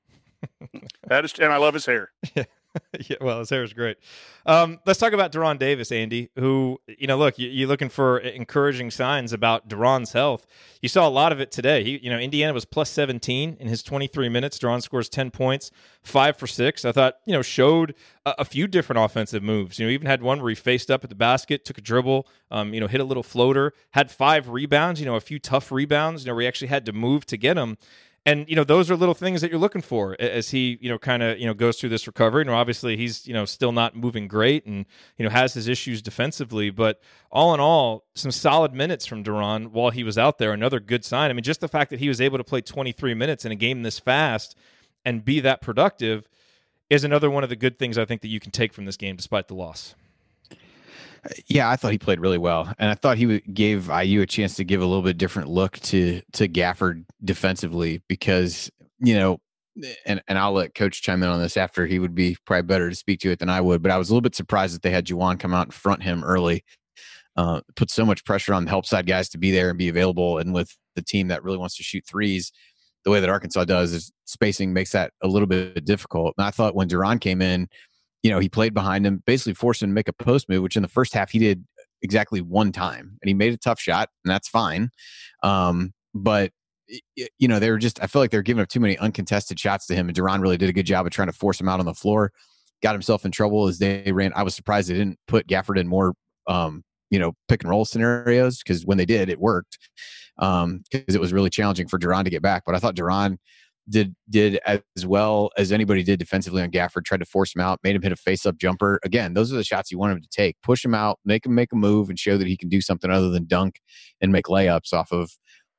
that is, and I love his hair. yeah, well, his hair is great. Um, let's talk about De'Ron Davis, Andy. Who you know, look, you, are looking for encouraging signs about De'Ron's health. You saw a lot of it today. He, you know, Indiana was plus 17 in his 23 minutes. De'Ron scores 10 points, five for six. I thought, you know, showed a, a, few different offensive moves. You know, even had one where he faced up at the basket, took a dribble, um, you know, hit a little floater, had five rebounds. You know, a few tough rebounds. You know, where he actually had to move to get them and you know those are little things that you're looking for as he you know kind of you know goes through this recovery. And obviously he's you know still not moving great, and you know has his issues defensively. But all in all, some solid minutes from De'Ron while he was out there. Another good sign. I mean, just the fact that he was able to play 23 minutes in a game this fast and be that productive is another one of the good things I think that you can take from this game, despite the loss. Yeah, I thought he played really well, and I thought he gave IU a chance to give a little bit different look to to Gafford defensively because you know, and and I'll let Coach chime in on this after he would be probably better to speak to it than I would. But I was a little bit surprised that they had Juwan come out and front him early, uh, put so much pressure on the help side guys to be there and be available, and with the team that really wants to shoot threes. The way that Arkansas does is spacing makes that a little bit difficult. And I thought when De'Ron came in, you know, he played behind him, basically forced him to make a post move, which in the first half he did exactly one time, and he made a tough shot, and that's fine. Um, but you know, they were just I feel like they're giving up too many uncontested shots to him, and De'Ron really did a good job of trying to force him out on the floor. Got himself in trouble as they ran. I was surprised they didn't put Gafford in more, um, you know, pick and roll scenarios because when they did, it worked. Because um, it was really challenging for De'Ron to get back. But I thought De'Ron did did as well as anybody did defensively on Gafford. Tried to force him out, made him hit a face up jumper. Again, those are the shots you want him to take. Push him out, make him make a move, and show that he can do something other than dunk and make layups off of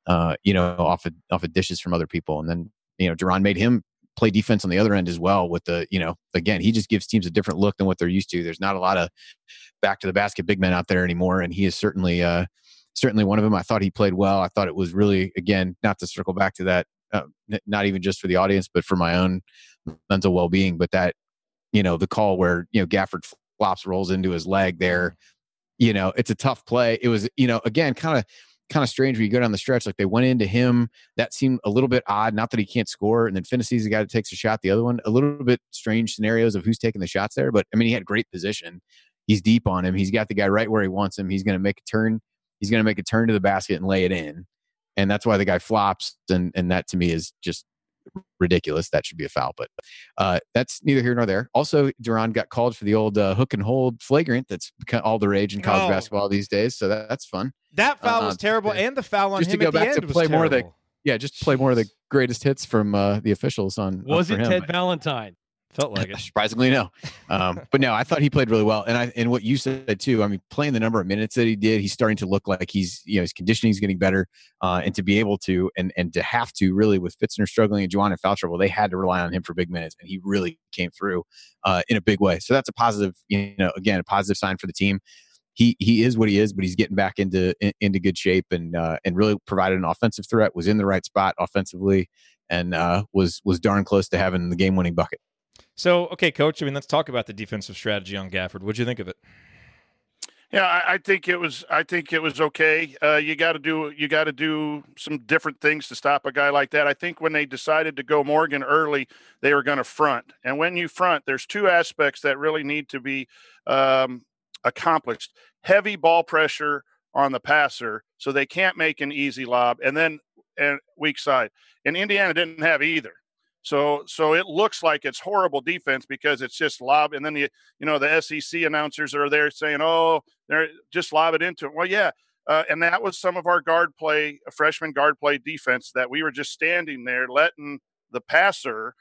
uh, you know off of off of dishes from other people. And then you know De'Ron made him play defense on the other end as well. With the you know again he just gives teams a different look than what they're used to. There's not a lot of back to the basket big men out there anymore, and he is certainly. Uh, certainly one of them. I thought he played well. I thought it was really, again, not to circle back to that uh, not even just for the audience, but for my own mental well being. But that, you know, the call where, you know, Gafford flops, rolls into his leg there, you know, it's a tough play. It was, you know, again, kind of, kind of strange when you go down the stretch. Like they went into him. That seemed a little bit odd. Not that he can't score. And then Phinisee's the guy that takes a shot. The other one, a little bit strange scenarios of who's taking the shots there. But I mean, he had great position. He's deep on him. He's got the guy right where he wants him. He's going to make a turn. He's going to make a turn to the basket and lay it in and that's why the guy flops. And and that to me is just ridiculous. That should be a foul, but uh, that's neither here nor there. Also, De'Ron got called for the old uh, hook and hold flagrant. That's all the rage in college Oh. basketball these days. So that, that's fun. That foul Uh, was terrible, and the foul on Just to him go at the back to end was play more of the- Yeah, just play more of the greatest hits from uh, the officials on. Was on it him. Ted Valentine? Felt like it. Surprisingly, no. Um, but no, I thought he played really well, and I and what you said too. I mean, playing the number of minutes that he did, he's starting to look like he's you know his conditioning is getting better, uh, and to be able to and and to have to really with Fitzner struggling and Juwan in foul trouble, they had to rely on him for big minutes, and he really came through uh, in a big way. So that's a positive, you know, again a positive sign for the team. He he is what he is, but he's getting back into in, into good shape and uh, and really provided an offensive threat. Was in the right spot offensively, and uh, was was darn close to having the game winning bucket. So, okay, coach. I mean, let's talk about the defensive strategy on Gafford. What'd you think of it? Yeah, I, I think it was. I think it was okay. Uh, you got to do. You got to do some different things to stop a guy like that. I think when they decided to go Morgan early, they were going to front. And when you front, there's two aspects that really need to be um, accomplished: heavy ball pressure on the passer, so they can't make an easy lob, and then and weak side. And Indiana didn't have either. So so it looks like it's horrible defense because it's just lob, and then the you know the SEC announcers are there saying, "Oh, they're just lob it into it." Well, yeah, uh, and that was some of our guard play, freshman guard play defense that we were just standing there letting the passer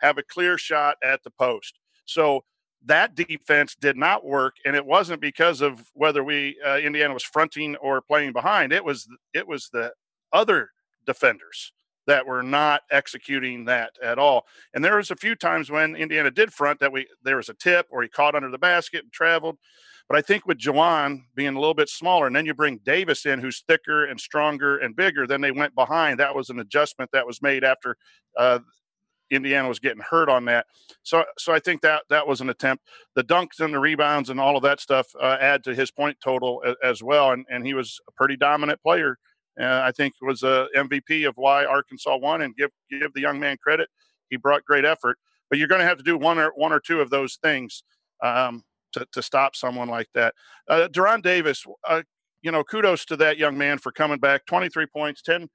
have a clear shot at the post. So that defense did not work, and it wasn't because of whether we uh, Indiana was fronting or playing behind. It was it was the other defenders that were not executing that at all. And there was a few times when Indiana did front that we there was a tip or he caught under the basket and traveled. But I think with Juwan being a little bit smaller, and then you bring Davis in, who's thicker and stronger and bigger, then they went behind. That was an adjustment that was made after uh, Indiana was getting hurt on that. So, so I think that that was an attempt. The dunks and the rebounds and all of that stuff uh, add to his point total a, as well. And and he was a pretty dominant player. Uh, I think was a MVP of why Arkansas won. And give give the young man credit. He brought great effort. But you're going to have to do one or one or two of those things um, to to stop someone like that. Uh, De'Ron Davis, uh, you know, kudos to that young man for coming back. 23 points, 10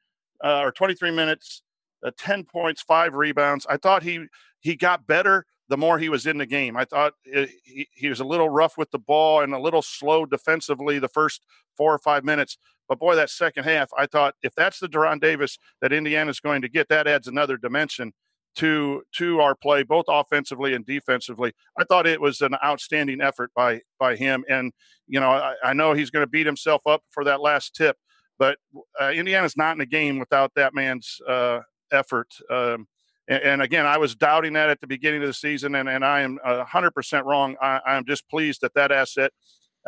uh, or 23 minutes, uh, 10 points, five rebounds. I thought he he got better the more he was in the game. I thought it, he, he was a little rough with the ball and a little slow defensively the first four or five minutes. But boy, that second half, I thought if that's the De'Ron Davis that Indiana's going to get, that adds another dimension to to our play, both offensively and defensively. I thought it was an outstanding effort by by him. And you know, I, I know he's going to beat himself up for that last tip, but uh, Indiana's not in the game without that man's uh, effort. Um, and, and again, I was doubting that at the beginning of the season, and, and I am hundred percent wrong. I, I'm just pleased that that asset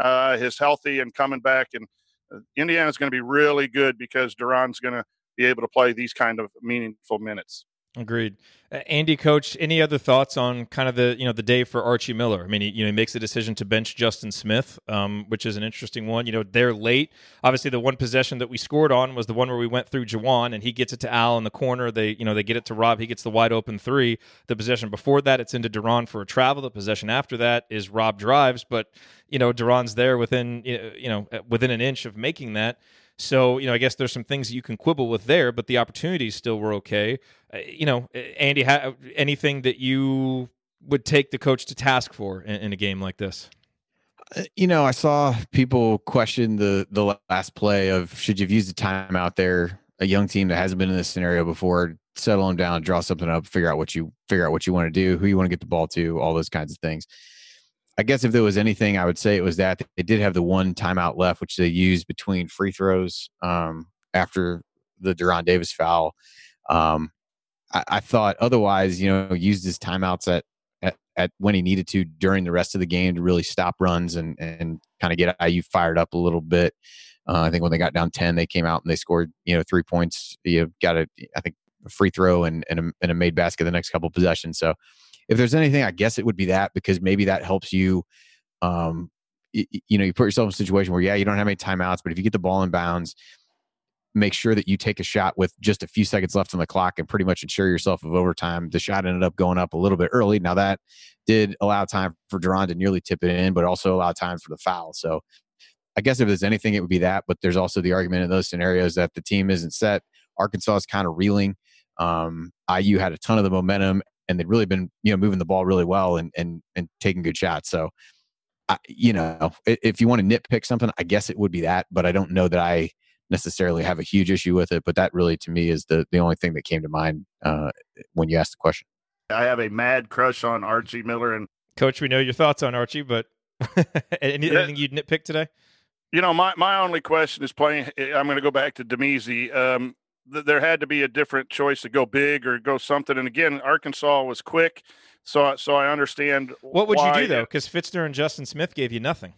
uh, is healthy and coming back. And uh, Indiana's going to be really good because De'Ron's going to be able to play these kind of meaningful minutes. Agreed. Uh, Andy, coach, any other thoughts on kind of the you know the day for Archie Miller? I mean, he, you know, he makes the decision to bench Justin Smith, um, which is an interesting one. You know, they're late. Obviously, the one possession that we scored on was the one where we went through Juwan, and he gets it to Al in the corner. They you know they get it to Rob. He gets the wide open three. The possession before that, it's into De'Ron for a travel. The possession after that is Rob drives, but you know De'Ron's there within you know within an inch of making that. So, you know, I guess there's some things that you can quibble with there, but the opportunities still were okay. Uh, you know, Andy, ha- anything that you would take the coach to task for in, in a game like this? Uh, You know, I saw people question the the last play of should you have used the timeout there? A young team that hasn't been in this scenario before, settle them down, draw something up, figure out what you figure out what you want to do, who you want to get the ball to, all those kinds of things. I guess if there was anything, I would say it was that they did have the one timeout left, which they used between free throws um, after the De'Ron Davis foul. Um, I, I thought otherwise, you know, used his timeouts at, at at when he needed to during the rest of the game to really stop runs and and kind of get IU fired up a little bit. Uh, I think when they got down ten, they came out and they scored you know three points. You got a I think a free throw and and a, and a made basket the next couple possessions. So if there's anything, I guess it would be that because maybe that helps you. Um, y- y- you know, you put yourself in a situation where yeah, you don't have any timeouts, but if you get the ball in bounds, make sure that you take a shot with just a few seconds left on the clock and pretty much ensure yourself of overtime. The shot ended up going up a little bit early. Now that did allow time for De'Ron to nearly tip it in, but also allow time for the foul. So I guess if there's anything, it would be that. But there's also the argument in those scenarios that the team isn't set. Arkansas is kind of reeling. Um, IU had a ton of the momentum, and they'd really been you know moving the ball really well and and and taking good shots. So, I, you know, if you want to nitpick something, I guess it would be that. But I don't know that I necessarily have a huge issue with it. But that really, to me, is the the only thing that came to mind uh, when you asked the question. I have a mad crush on Archie Miller and Coach. We know your thoughts on Archie, but anything you'd nitpick today? You know, my, my only question is playing. I'm going to go back to Damezi. Um, th- there had to be a different choice to go big or go something. And again, Arkansas was quick, so so I understand. What would you do though? Because Fitzner and Justin Smith gave you nothing.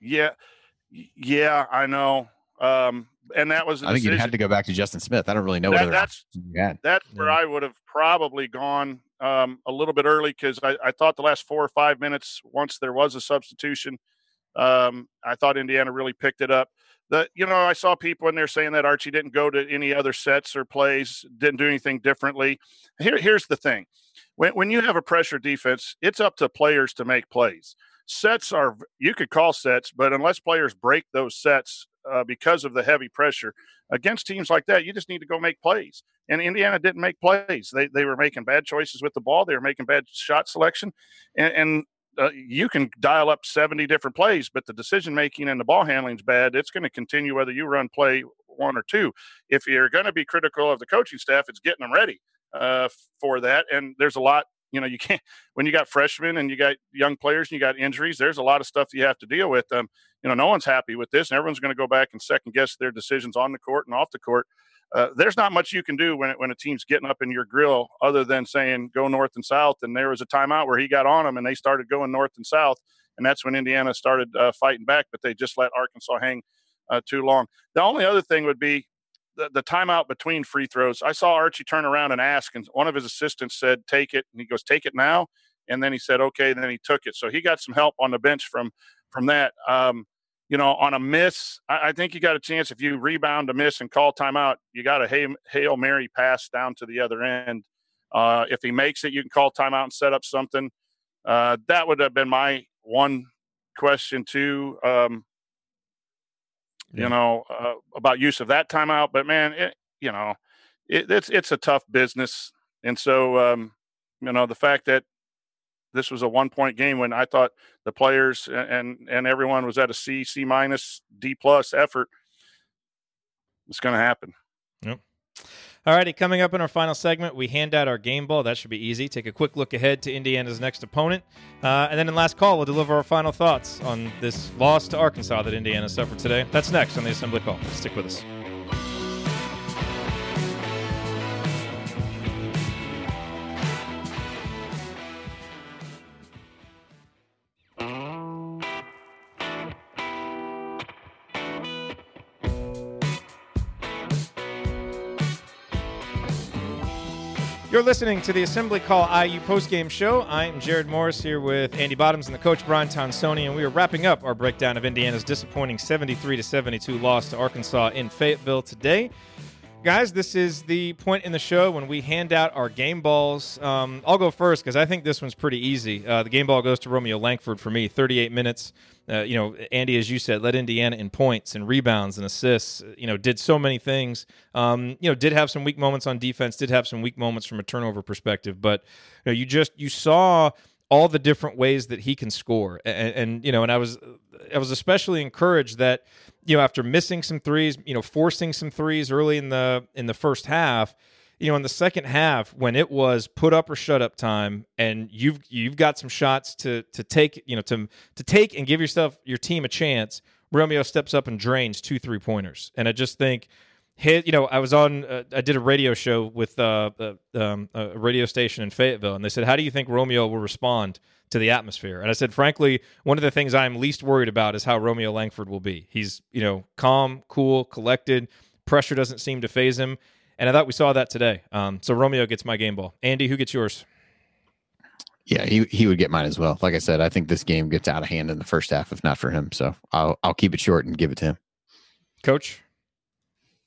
Yeah, yeah, I know. Um, and that was. I think you had to go back to Justin Smith. I don't really know that, what that's that's where I would have probably gone um, a little bit early because I, I, thought the last four or five minutes, once there was a substitution, um, I thought Indiana really picked it up. The you know I saw people in there saying that Archie didn't go to any other sets or plays, didn't do anything differently. Here, here's the thing: when when you have a pressure defense, it's up to players to make plays. Sets are you could call sets, but unless players break those sets uh, because of the heavy pressure against teams like that, you just need to go make plays. And Indiana didn't make plays. They they were making bad choices with the ball. They were making bad shot selection, and, and uh, you can dial up 70 different plays, but the decision making and the ball handling is bad. It's going to continue whether you run play one or two. If you're going to be critical of the coaching staff, it's getting them ready uh, for that. And there's a lot, you know, you can't, when you got freshmen and you got young players and you got injuries, there's a lot of stuff you have to deal with. Um, you know, no one's happy with this, and everyone's going to go back and second guess their decisions on the court and off the court. Uh, there's not much you can do when when a team's getting up in your grill other than saying go north and south. And there was a timeout where he got on them and they started going north and south, and that's when Indiana started uh, fighting back. But they just let Arkansas hang uh, too long. The only other thing would be the, the timeout between free throws. I saw Archie turn around and ask, and one of his assistants said, "Take it," and he goes, "Take it now." And then he said, "Okay." And then he took it. So he got some help on the bench from from that. Um, you know, on a miss, I, I, think you got a chance if you rebound a miss and call timeout, you got a hail, hail Mary pass down to the other end. Uh, if he makes it, you can call timeout and set up something. Uh, that would have been my one question too. Um, yeah. You know uh, about use of that timeout, but man, it, you know, it, it's it's a tough business, and so um, you know the fact that this was a one point game when I thought the players and and everyone was at a C, C minus, D plus effort. It's going to happen. Yep. All righty, coming up in our final segment, we hand out our game ball. That should be easy. Take a quick look ahead to Indiana's next opponent. Uh, and then in last call, we'll deliver our final thoughts on this loss to Arkansas that Indiana suffered today. That's next on the Assembly Call. Stick with us. You're listening to the Assembly Call IU postgame show. I'm Jerod Morris here with Andy Bottoms and the coach Brian Tonsoni, and we are wrapping up our breakdown of Indiana's disappointing 73 72 loss to Arkansas in Fayetteville today. Guys, this is the point in the show when we hand out our game balls. Um, I'll go first because I think this one's pretty easy. Uh, the game ball goes to Romeo Langford for me. 38 minutes. Uh, you know, Andy, as you said, led Indiana in points and rebounds and assists. You know, did so many things. Um, you know, did have some weak moments on defense. Did have some weak moments from a turnover perspective. But you know, you just you saw all the different ways that he can score. And, and, you know, and I was I was especially encouraged that you know after missing some threes, you know, forcing some threes early in the in the first half, you know, in the second half when it was put up or shut up time, and you've you've got some shots to to take, you know, to to take and give yourself your team a chance. Romeo steps up and drains two three pointers, and I just think hit you know i was on uh, i did a radio show with uh, uh, um, a radio station in fayetteville and they said how do you think romeo will respond to the atmosphere and i said frankly one of the things i'm least worried about is how romeo langford will be he's you know calm cool collected pressure doesn't seem to phase him and i thought we saw that today um, so romeo gets my game ball andy who gets yours yeah, he he would get mine as well. Like I said, I think this game gets out of hand in the first half, if not for him. So I'll I'll keep it short and give it to him. Coach.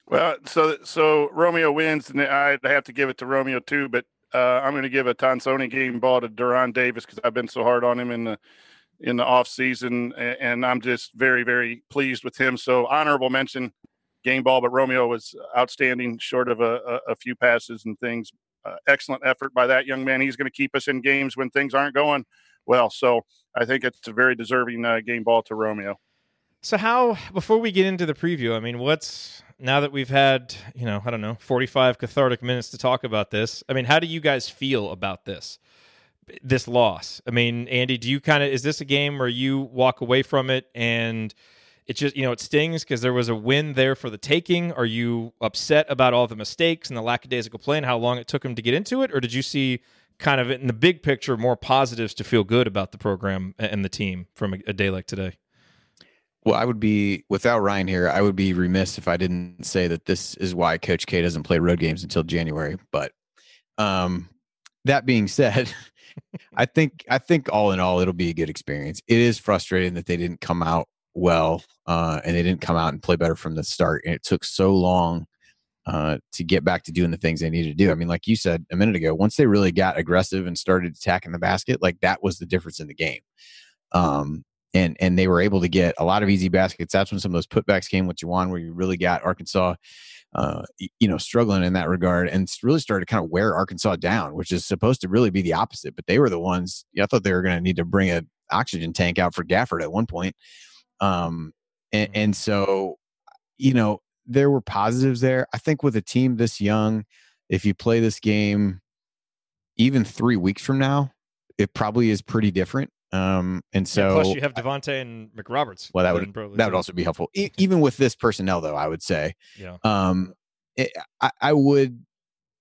Well, so so Romeo wins, and I have to give it to Romeo too. But uh, I'm going to give a Tonsoni game ball to De'Ron Davis because I've been so hard on him in the in the off season, and I'm just very, very pleased with him. So honorable mention, game ball, but Romeo was outstanding, short of a, a, a few passes and things. Uh, excellent effort by that young man. He's going to keep us in games when things aren't going well. So I think it's a very deserving uh, game ball to Romeo. So how before we get into the preview, I mean, what's now that we've had, you know, I don't know, 45 cathartic minutes to talk about this. I mean, how do you guys feel about this? This loss. I mean, Andy, do you kind of is this a game where you walk away from it and it just, you know, it stings because there was a win there for the taking? Are you upset about all the mistakes and the lackadaisical play and how long it took him to get into it or did you see kind of in the big picture more positives to feel good about the program and the team from a, a day like today? Well, I would be without Ryan here. I would be remiss if I didn't say that this is why Coach K doesn't play road games until January. But um, that being said, I think I think all in all, it'll be a good experience. It is frustrating that they didn't come out well uh, and they didn't come out and play better from the start, and it took so long uh, to get back to doing the things they needed to do. I mean, like you said a minute ago, once they really got aggressive and started attacking the basket, like that was the difference in the game. Um, and and they were able to get a lot of easy baskets. That's when some of those putbacks came with Juwan, where you really got Arkansas, uh, you know, struggling in that regard, and really started to kind of wear Arkansas down, which is supposed to really be the opposite. But they were the ones. Yeah, I thought they were going to need to bring an oxygen tank out for Gafford at one point. Um, and, mm-hmm. and so, you know, there were positives there. I think with a team this young, if you play this game even three weeks from now, it probably is pretty different. Um, and so plus you have Devonte and McRoberts. Well, that would that would also be helpful. E- even with this personnel, though, I would say, yeah. Um, it, I, I, would.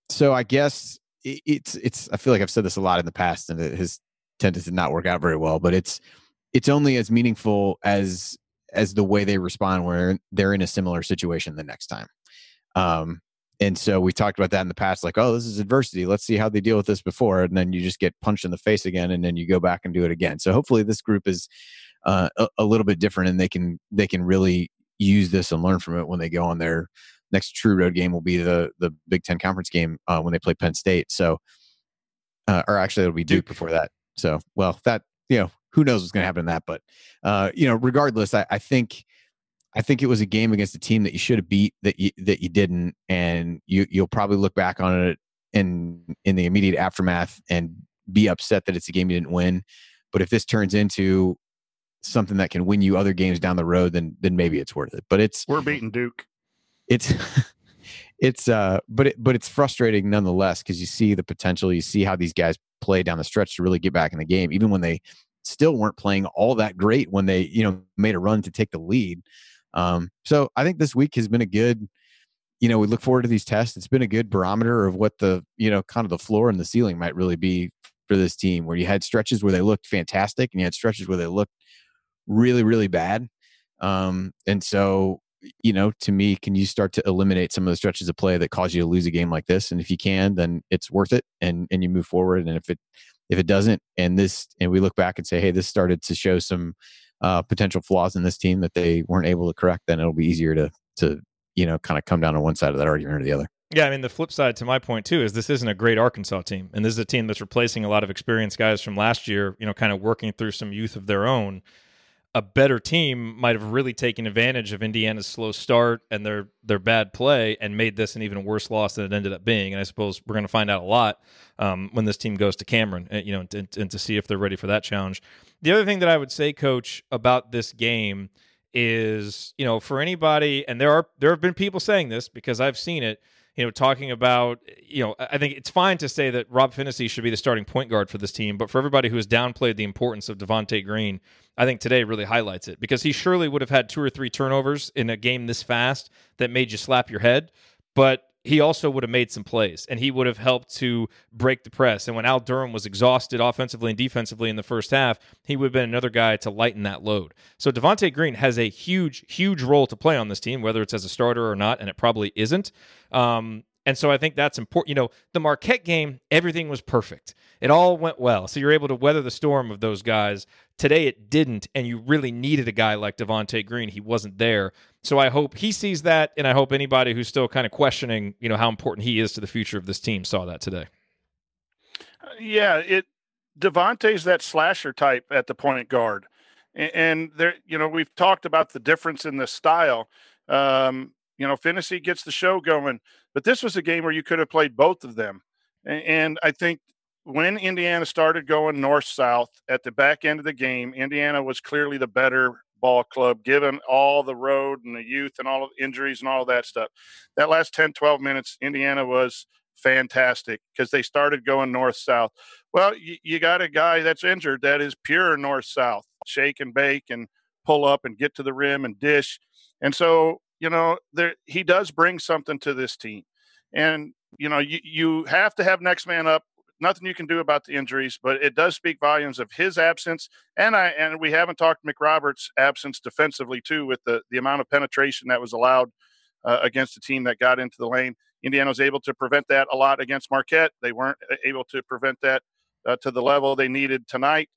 So I guess it, it's it's. I feel like I've said this a lot in the past, and it has tended to not work out very well. But it's it's only as meaningful as as the way they respond where they're in a similar situation the next time. Um, and so we talked about that in the past, like, oh, this is adversity. Let's see how they deal with this before. And then you just get punched in the face again, and then you go back and do it again. So hopefully this group is uh, a, a, little bit different, and they can they can really use this and learn from it when they go on their next true road game. Will be the the Big Ten conference game uh, when they play Penn State. So, uh, or actually, it'll be Duke, Duke before that. So, well, that you know, who knows what's going to happen in that, but uh, you know, regardless, I, I think I think it was a game against a team that you should have beat that you that you didn't, and you you'll probably look back on it in in the immediate aftermath and be upset that it's a game you didn't win. But if this turns into something that can win you other games down the road, then then maybe it's worth it. But it's we're beating Duke. It's it's uh but it but it's frustrating nonetheless because you see the potential, you see how these guys play down the stretch to really get back in the game, even when they still weren't playing all that great when they you know made a run to take the lead. Um, so I think this week has been a good, you know, we look forward to these tests. It's been a good barometer of what the, you know, kind of the floor and the ceiling might really be for this team, where you had stretches where they looked fantastic and you had stretches where they looked really, really bad. Um, and so, you know, to me, can you start to eliminate some of the stretches of play that cause you to lose a game like this? And if you can, then it's worth it and, and you move forward. And if it, if it doesn't, and this, and we look back and say, hey, this started to show some, uh, potential flaws in this team that they weren't able to correct, then it'll be easier to to you know kind of come down on one side of that argument or the other. Yeah, I mean the flip side to my point too is this isn't a great Arkansas team, and this is a team that's replacing a lot of experienced guys from last year. You know, kind of working through some youth of their own. A better team might have really taken advantage of Indiana's slow start and their their bad play, and made this an even worse loss than it ended up being. And I suppose we're going to find out a lot um, when this team goes to Cameron, uh, you know, and, and to see if they're ready for that challenge. The other thing that I would say, Coach, about this game is, you know, for anybody, and there are there have been people saying this because I've seen it. You know, talking about, you know, I think it's fine to say that Rob Phinisee should be the starting point guard for this team, but for everybody who has downplayed the importance of Devonte Green, I think today really highlights it because he surely would have had two or three turnovers in a game this fast that made you slap your head. But he also would have made some plays and he would have helped to break the press. And when Al Durham was exhausted offensively and defensively in the first half, he would have been another guy to lighten that load. So Devonte Green has a huge, huge role to play on this team, whether it's as a starter or not, and it probably isn't. Um, and so I think that's important. You know, the Marquette game, everything was perfect. It all went well. So you're able to weather the storm of those guys. Today it didn't, and you really needed a guy like Devonte Green. He wasn't there. So I hope he sees that, and I hope anybody who's still kind of questioning, you know, how important he is to the future of this team saw that today. Yeah, it Devonte's that slasher type at the point guard. And, there, you know, we've talked about the difference in the style. Um, you know, Phinisee gets the show going, but this was a game where you could have played both of them. And I think when Indiana started going north south at the back end of the game, Indiana was clearly the better ball club, given all the road and the youth and all of the injuries and all of that stuff. That last 10, 12 minutes, Indiana was fantastic because they started going north south. Well, you, you, got a guy that's injured that is pure north south, shake and bake and pull up and get to the rim and dish. And so, you know, there he does bring something to this team. And, you know, you, you have to have next man up nothing you can do about the injuries, but it does speak volumes of his absence. And I and we haven't talked McRoberts' absence defensively too, with the the amount of penetration that was allowed uh, against a team that got into the lane. Indiana was able to prevent that a lot against Marquette. They weren't uh, able to prevent that uh, to the level they needed tonight.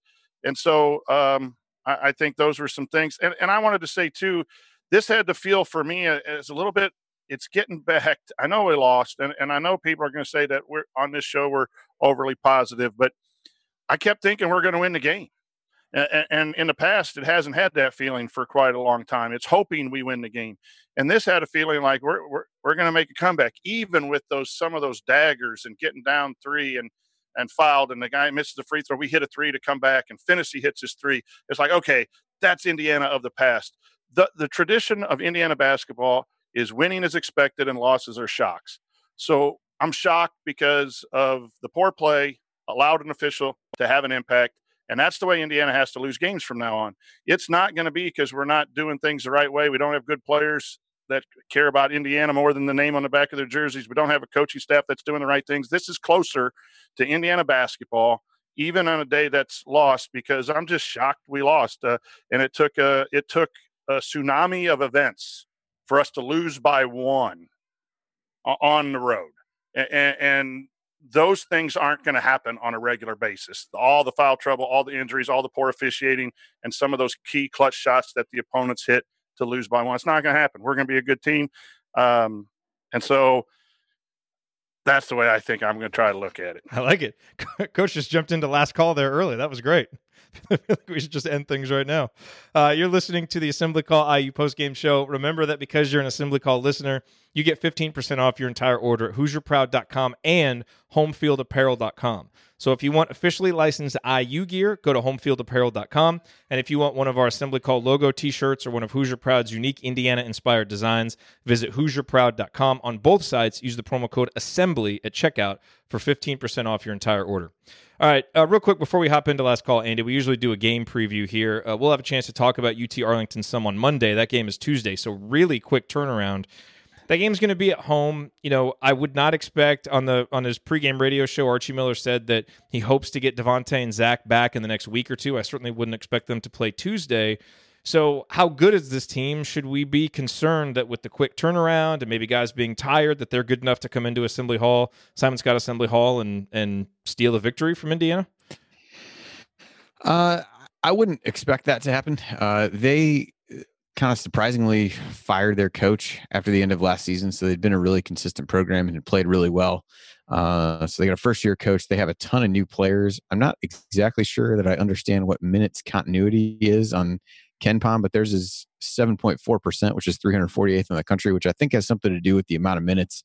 And so um, I, I, think those were some things. And, and I wanted to say too, this had to feel for me as a little bit it's getting back. I know we lost, and, and I know people are going to say that we're on this show we're overly positive, but I kept thinking we're going to win the game. And, in the past, it hasn't had that feeling for quite a long time. It's hoping we win the game, and this had a feeling like we're we're, we're going to make a comeback, even with those some of those daggers and getting down three and and fouled, and the guy misses the free throw. We hit a three to come back, and Phinisee hits his three. It's like okay, that's Indiana of the past. The the tradition of Indiana basketball is winning as expected and losses are shocks. So I'm shocked because of the poor play, allowed an official to have an impact. And that's the way Indiana has to lose games from now on. It's not going to be because we're not doing things the right way. We don't have good players that care about Indiana more than the name on the back of their jerseys. We don't have a coaching staff that's doing the right things. This is closer to Indiana basketball, even on a day that's lost, because I'm just shocked we lost. Uh, and it took a it took a tsunami of events for us to lose by one on the road. And, and those things aren't going to happen on a regular basis. All the foul trouble, all the injuries, all the poor officiating, and some of those key clutch shots that the opponents hit to lose by one. It's not going to happen. We're going to be a good team. Um, and so that's the way I think I'm going to try to look at it. I like it. Coach just jumped into last call there early. That was great. we should just end things right now. Uh, you're listening to the Assembly Call IU post game show. Remember that because you're an Assembly Call listener, you get 15% off your entire order at HoosierProud.com and HomefieldApparel.com. So if you want officially licensed IU gear, go to HomefieldApparel.com. And if you want one of our Assembly Call logo T-shirts or one of Hoosier Proud's unique Indiana-inspired designs, visit HoosierProud.com. On both sites, use the promo code Assembly at checkout for 15% off your entire order. All right, uh, real quick before we hop into last call, Andy, we usually do a game preview here. Uh, we'll have a chance to talk about UT Arlington some on Monday. That game is Tuesday, so really quick turnaround. That game's going to be at home. You know, I would not expect on the on his pregame radio show. Archie Miller said that he hopes to get Devonte and Zach back in the next week or two. I certainly wouldn't expect them to play Tuesday. So, how good is this team? Should we be concerned that with the quick turnaround and maybe guys being tired, that they're good enough to come into Assembly Hall, Simon Skjodt Assembly Hall, and and steal a victory from Indiana? Uh, I wouldn't expect that to happen. Uh, they uh, kind of surprisingly fired their coach after the end of last season, so they'd been a really consistent program and had played really well. Uh, so they got a first year coach. They have a ton of new players. I'm not exactly sure that I understand what minutes continuity is on KenPom, but theirs is 7.4%, which is 348th in the country, which I think has something to do with the amount of minutes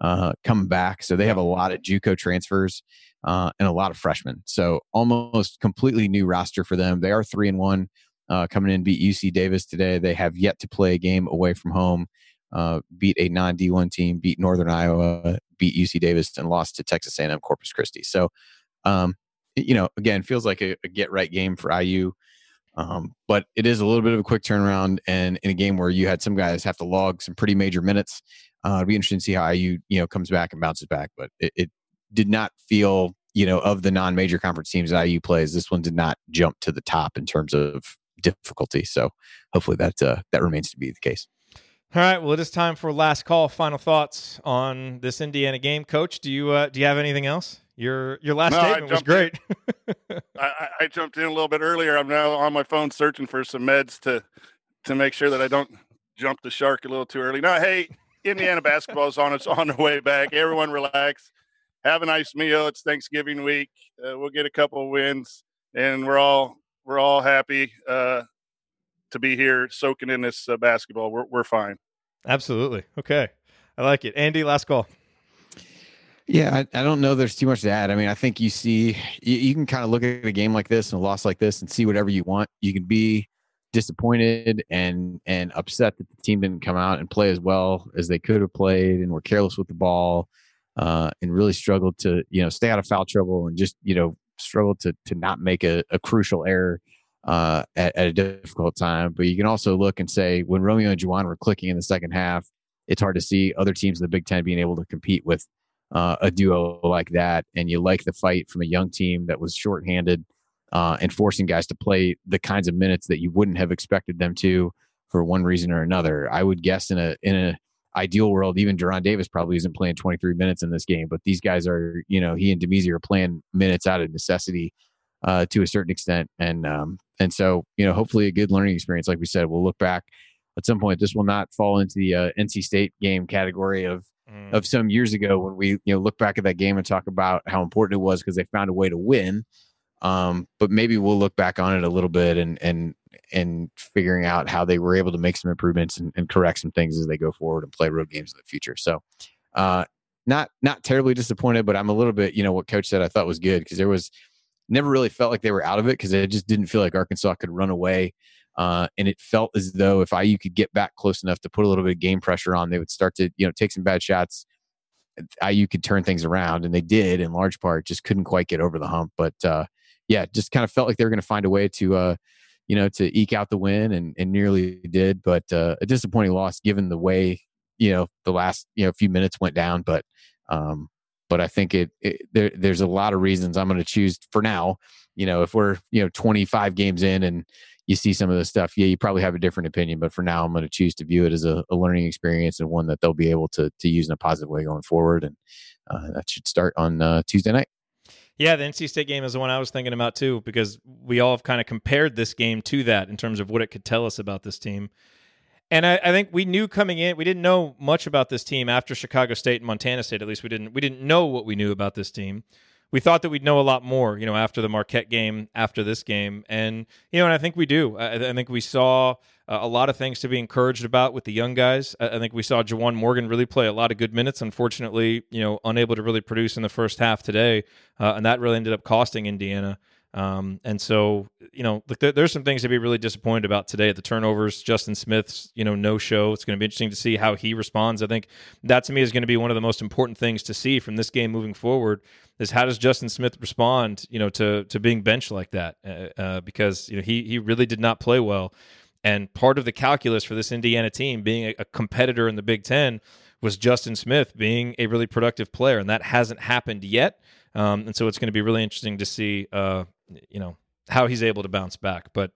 uh, coming back. So they have a lot of JUCO transfers uh, and a lot of freshmen. So almost completely new roster for them. They are three and one uh, coming in, beat UC Davis today. They have yet to play a game away from home. Uh, beat a non D1 team, beat Northern Iowa, beat UC Davis, and lost to Texas A&M Corpus Christi. So, um, you know, again, feels like a, a get right game for IU. Um, but it is a little bit of a quick turnaround, and in a game where you had some guys have to log some pretty major minutes, uh, it'd be interesting to see how IU you know comes back and bounces back. But it, it did not feel you know of the non-major conference teams that IU plays, this one did not jump to the top in terms of difficulty. So hopefully that uh, that remains to be the case. All right. Well, it is time for last call. Final thoughts on this Indiana game, Coach. Do you uh, do you have anything else? Your your last no, statement was great. I, I, jumped in a little bit earlier. I'm now on my phone searching for some meds to to make sure that I don't jump the shark a little too early. No, hey, Indiana basketball is on its on the way back. Everyone relax. have a nice meal. It's Thanksgiving week. Uh, we'll get a couple of wins, and we're all we're all happy uh, to be here soaking in this uh, basketball. We're we're fine. Absolutely. Okay, I like it. Andy, last call. Yeah, I, I, don't know. There's too much to add. I mean, I think you see, you, you can kind of look at a game like this and a loss like this and see whatever you want. You can be disappointed and and upset that the team didn't come out and play as well as they could have played and were careless with the ball uh, and really struggled to you know stay out of foul trouble and just you know struggled to to not make a, a crucial error uh, at, at, a difficult time. But you can also look and say when Romeo and Juwan were clicking in the second half, it's hard to see other teams in the Big Ten being able to compete with uh, a duo like that. And you like the fight from a young team that was shorthanded uh, and forcing guys to play the kinds of minutes that you wouldn't have expected them to for one reason or another. I would guess in a in a ideal world, even De'Ron Davis probably isn't playing 23 minutes in this game, but these guys are, you know, he and Damezi are playing minutes out of necessity uh, to a certain extent, and um, and so you know, hopefully a good learning experience. Like we said, we'll look back at some point. This will not fall into the uh, NC State game category of mm. of some years ago when we you know look back at that game and talk about how important it was because they found a way to win. Um, but maybe we'll look back on it a little bit and and and figuring out how they were able to make some improvements and, and correct some things as they go forward and play road games in the future. So, uh, not not terribly disappointed, but I'm a little bit, you know, what coach said I thought was good because there was never really felt like they were out of it because it just didn't feel like Arkansas could run away. Uh, and it felt as though if IU could get back close enough to put a little bit of game pressure on, they would start to, you know, take some bad shots. IU could turn things around, and they did in large part. Just couldn't quite get over the hump. But uh, yeah, just kind of felt like they were going to find a way to, uh, you know, to eke out the win, and, and nearly did. But uh, a disappointing loss given the way you know the last you know few minutes went down. But um, but I think it, it there, there's a lot of reasons I'm going to choose for now. You know, if we're you know 25 games in and you see some of this stuff, yeah, you probably have a different opinion. But for now, I'm going to choose to view it as a, a, learning experience and one that they'll be able to to use in a positive way going forward. And uh, that should start on uh, Tuesday night. Yeah, the NC State game is the one I was thinking about too, because we all have kind of compared this game to that in terms of what it could tell us about this team. And I, I, think we knew coming in, we didn't know much about this team after Chicago State and Montana State. At least we didn't we didn't know what we knew about this team. We thought that we'd know a lot more, you know, after the Marquette game, after this game, and you know, and I think we do. I, I think we saw uh, a lot of things to be encouraged about with the young guys. I, think we saw Juwan Morgan really play a lot of good minutes. Unfortunately, you know, unable to really produce in the first half today, uh, and that really ended up costing Indiana. Um, and so, you know, look, there, there's some things to be really disappointed about today. At the turnovers, Justin Smith's, you know, no show. It's going to be interesting to see how he responds. I think that to me is going to be one of the most important things to see from this game moving forward. Is how does Justin Smith respond, you know, to to being benched like that? Uh, uh because you know he he really did not play well. And part of the calculus for this Indiana team being a, a competitor in the Big Ten was Justin Smith being a really productive player, and that hasn't happened yet. Um, and so it's going to be really interesting to see, uh, you know, how he's able to bounce back. But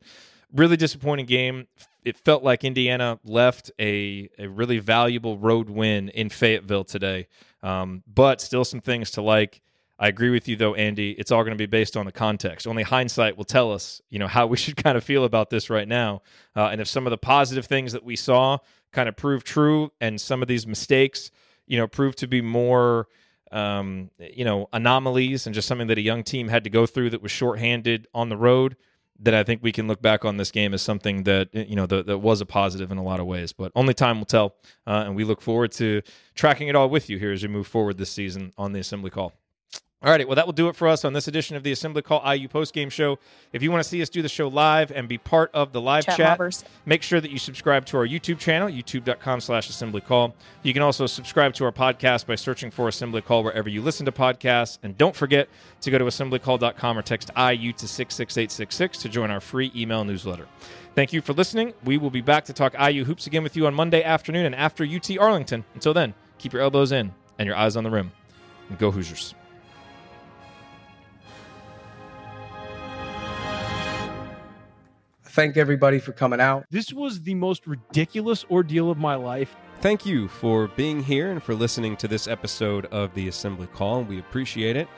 really disappointing game. It felt like Indiana left a, a really valuable road win in Fayetteville today, um, but still some things to like. I agree with you though, Andy. It's all going to be based on the context. Only hindsight will tell us, you know, how we should kind of feel about this right now. Uh, and if some of the positive things that we saw kind of prove true, and some of these mistakes, you know, prove to be more, um, you know, anomalies and just something that a young team had to go through that was shorthanded on the road, That I think we can look back on this game as something that you know that, that was a positive in a lot of ways. But only time will tell, uh, and we look forward to tracking it all with you here as we move forward this season on the Assembly Call. All right, well, that will do it for us on this edition of the Assembly Call IU Post Game Show. If you want to see us do the show live and be part of the live chat, chat make sure that you subscribe to our YouTube channel, youtube.com slash assembly call. You can also subscribe to our podcast by searching for Assembly Call wherever you listen to podcasts. And don't forget to go to assemblycall.com or text IU to 66866 to join our free email newsletter. Thank you for listening. We will be back to talk IU Hoops again with you on Monday afternoon and after UT Arlington. Until then, keep your elbows in and your eyes on the rim. And go Hoosiers. Thank everybody for coming out. This was the most ridiculous ordeal of my life. Thank you for being here and for listening to this episode of the Assembly Call. We appreciate it.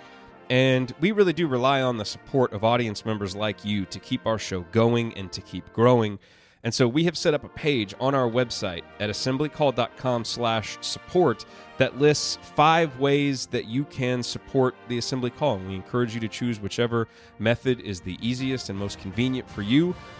And we really do rely on the support of audience members like you to keep our show going and to keep growing. And so we have set up a page on our website at assemblycall.com slash support that lists five ways that you can support the assembly call. And we encourage you to choose whichever method is the easiest and most convenient for you.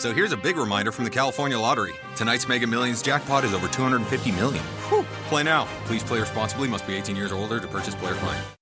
So here's a big reminder from the California Lottery. Tonight's Mega Millions jackpot is over 250 million. Whew. Play now. Please play responsibly. Must be 18 years or older to purchase player client.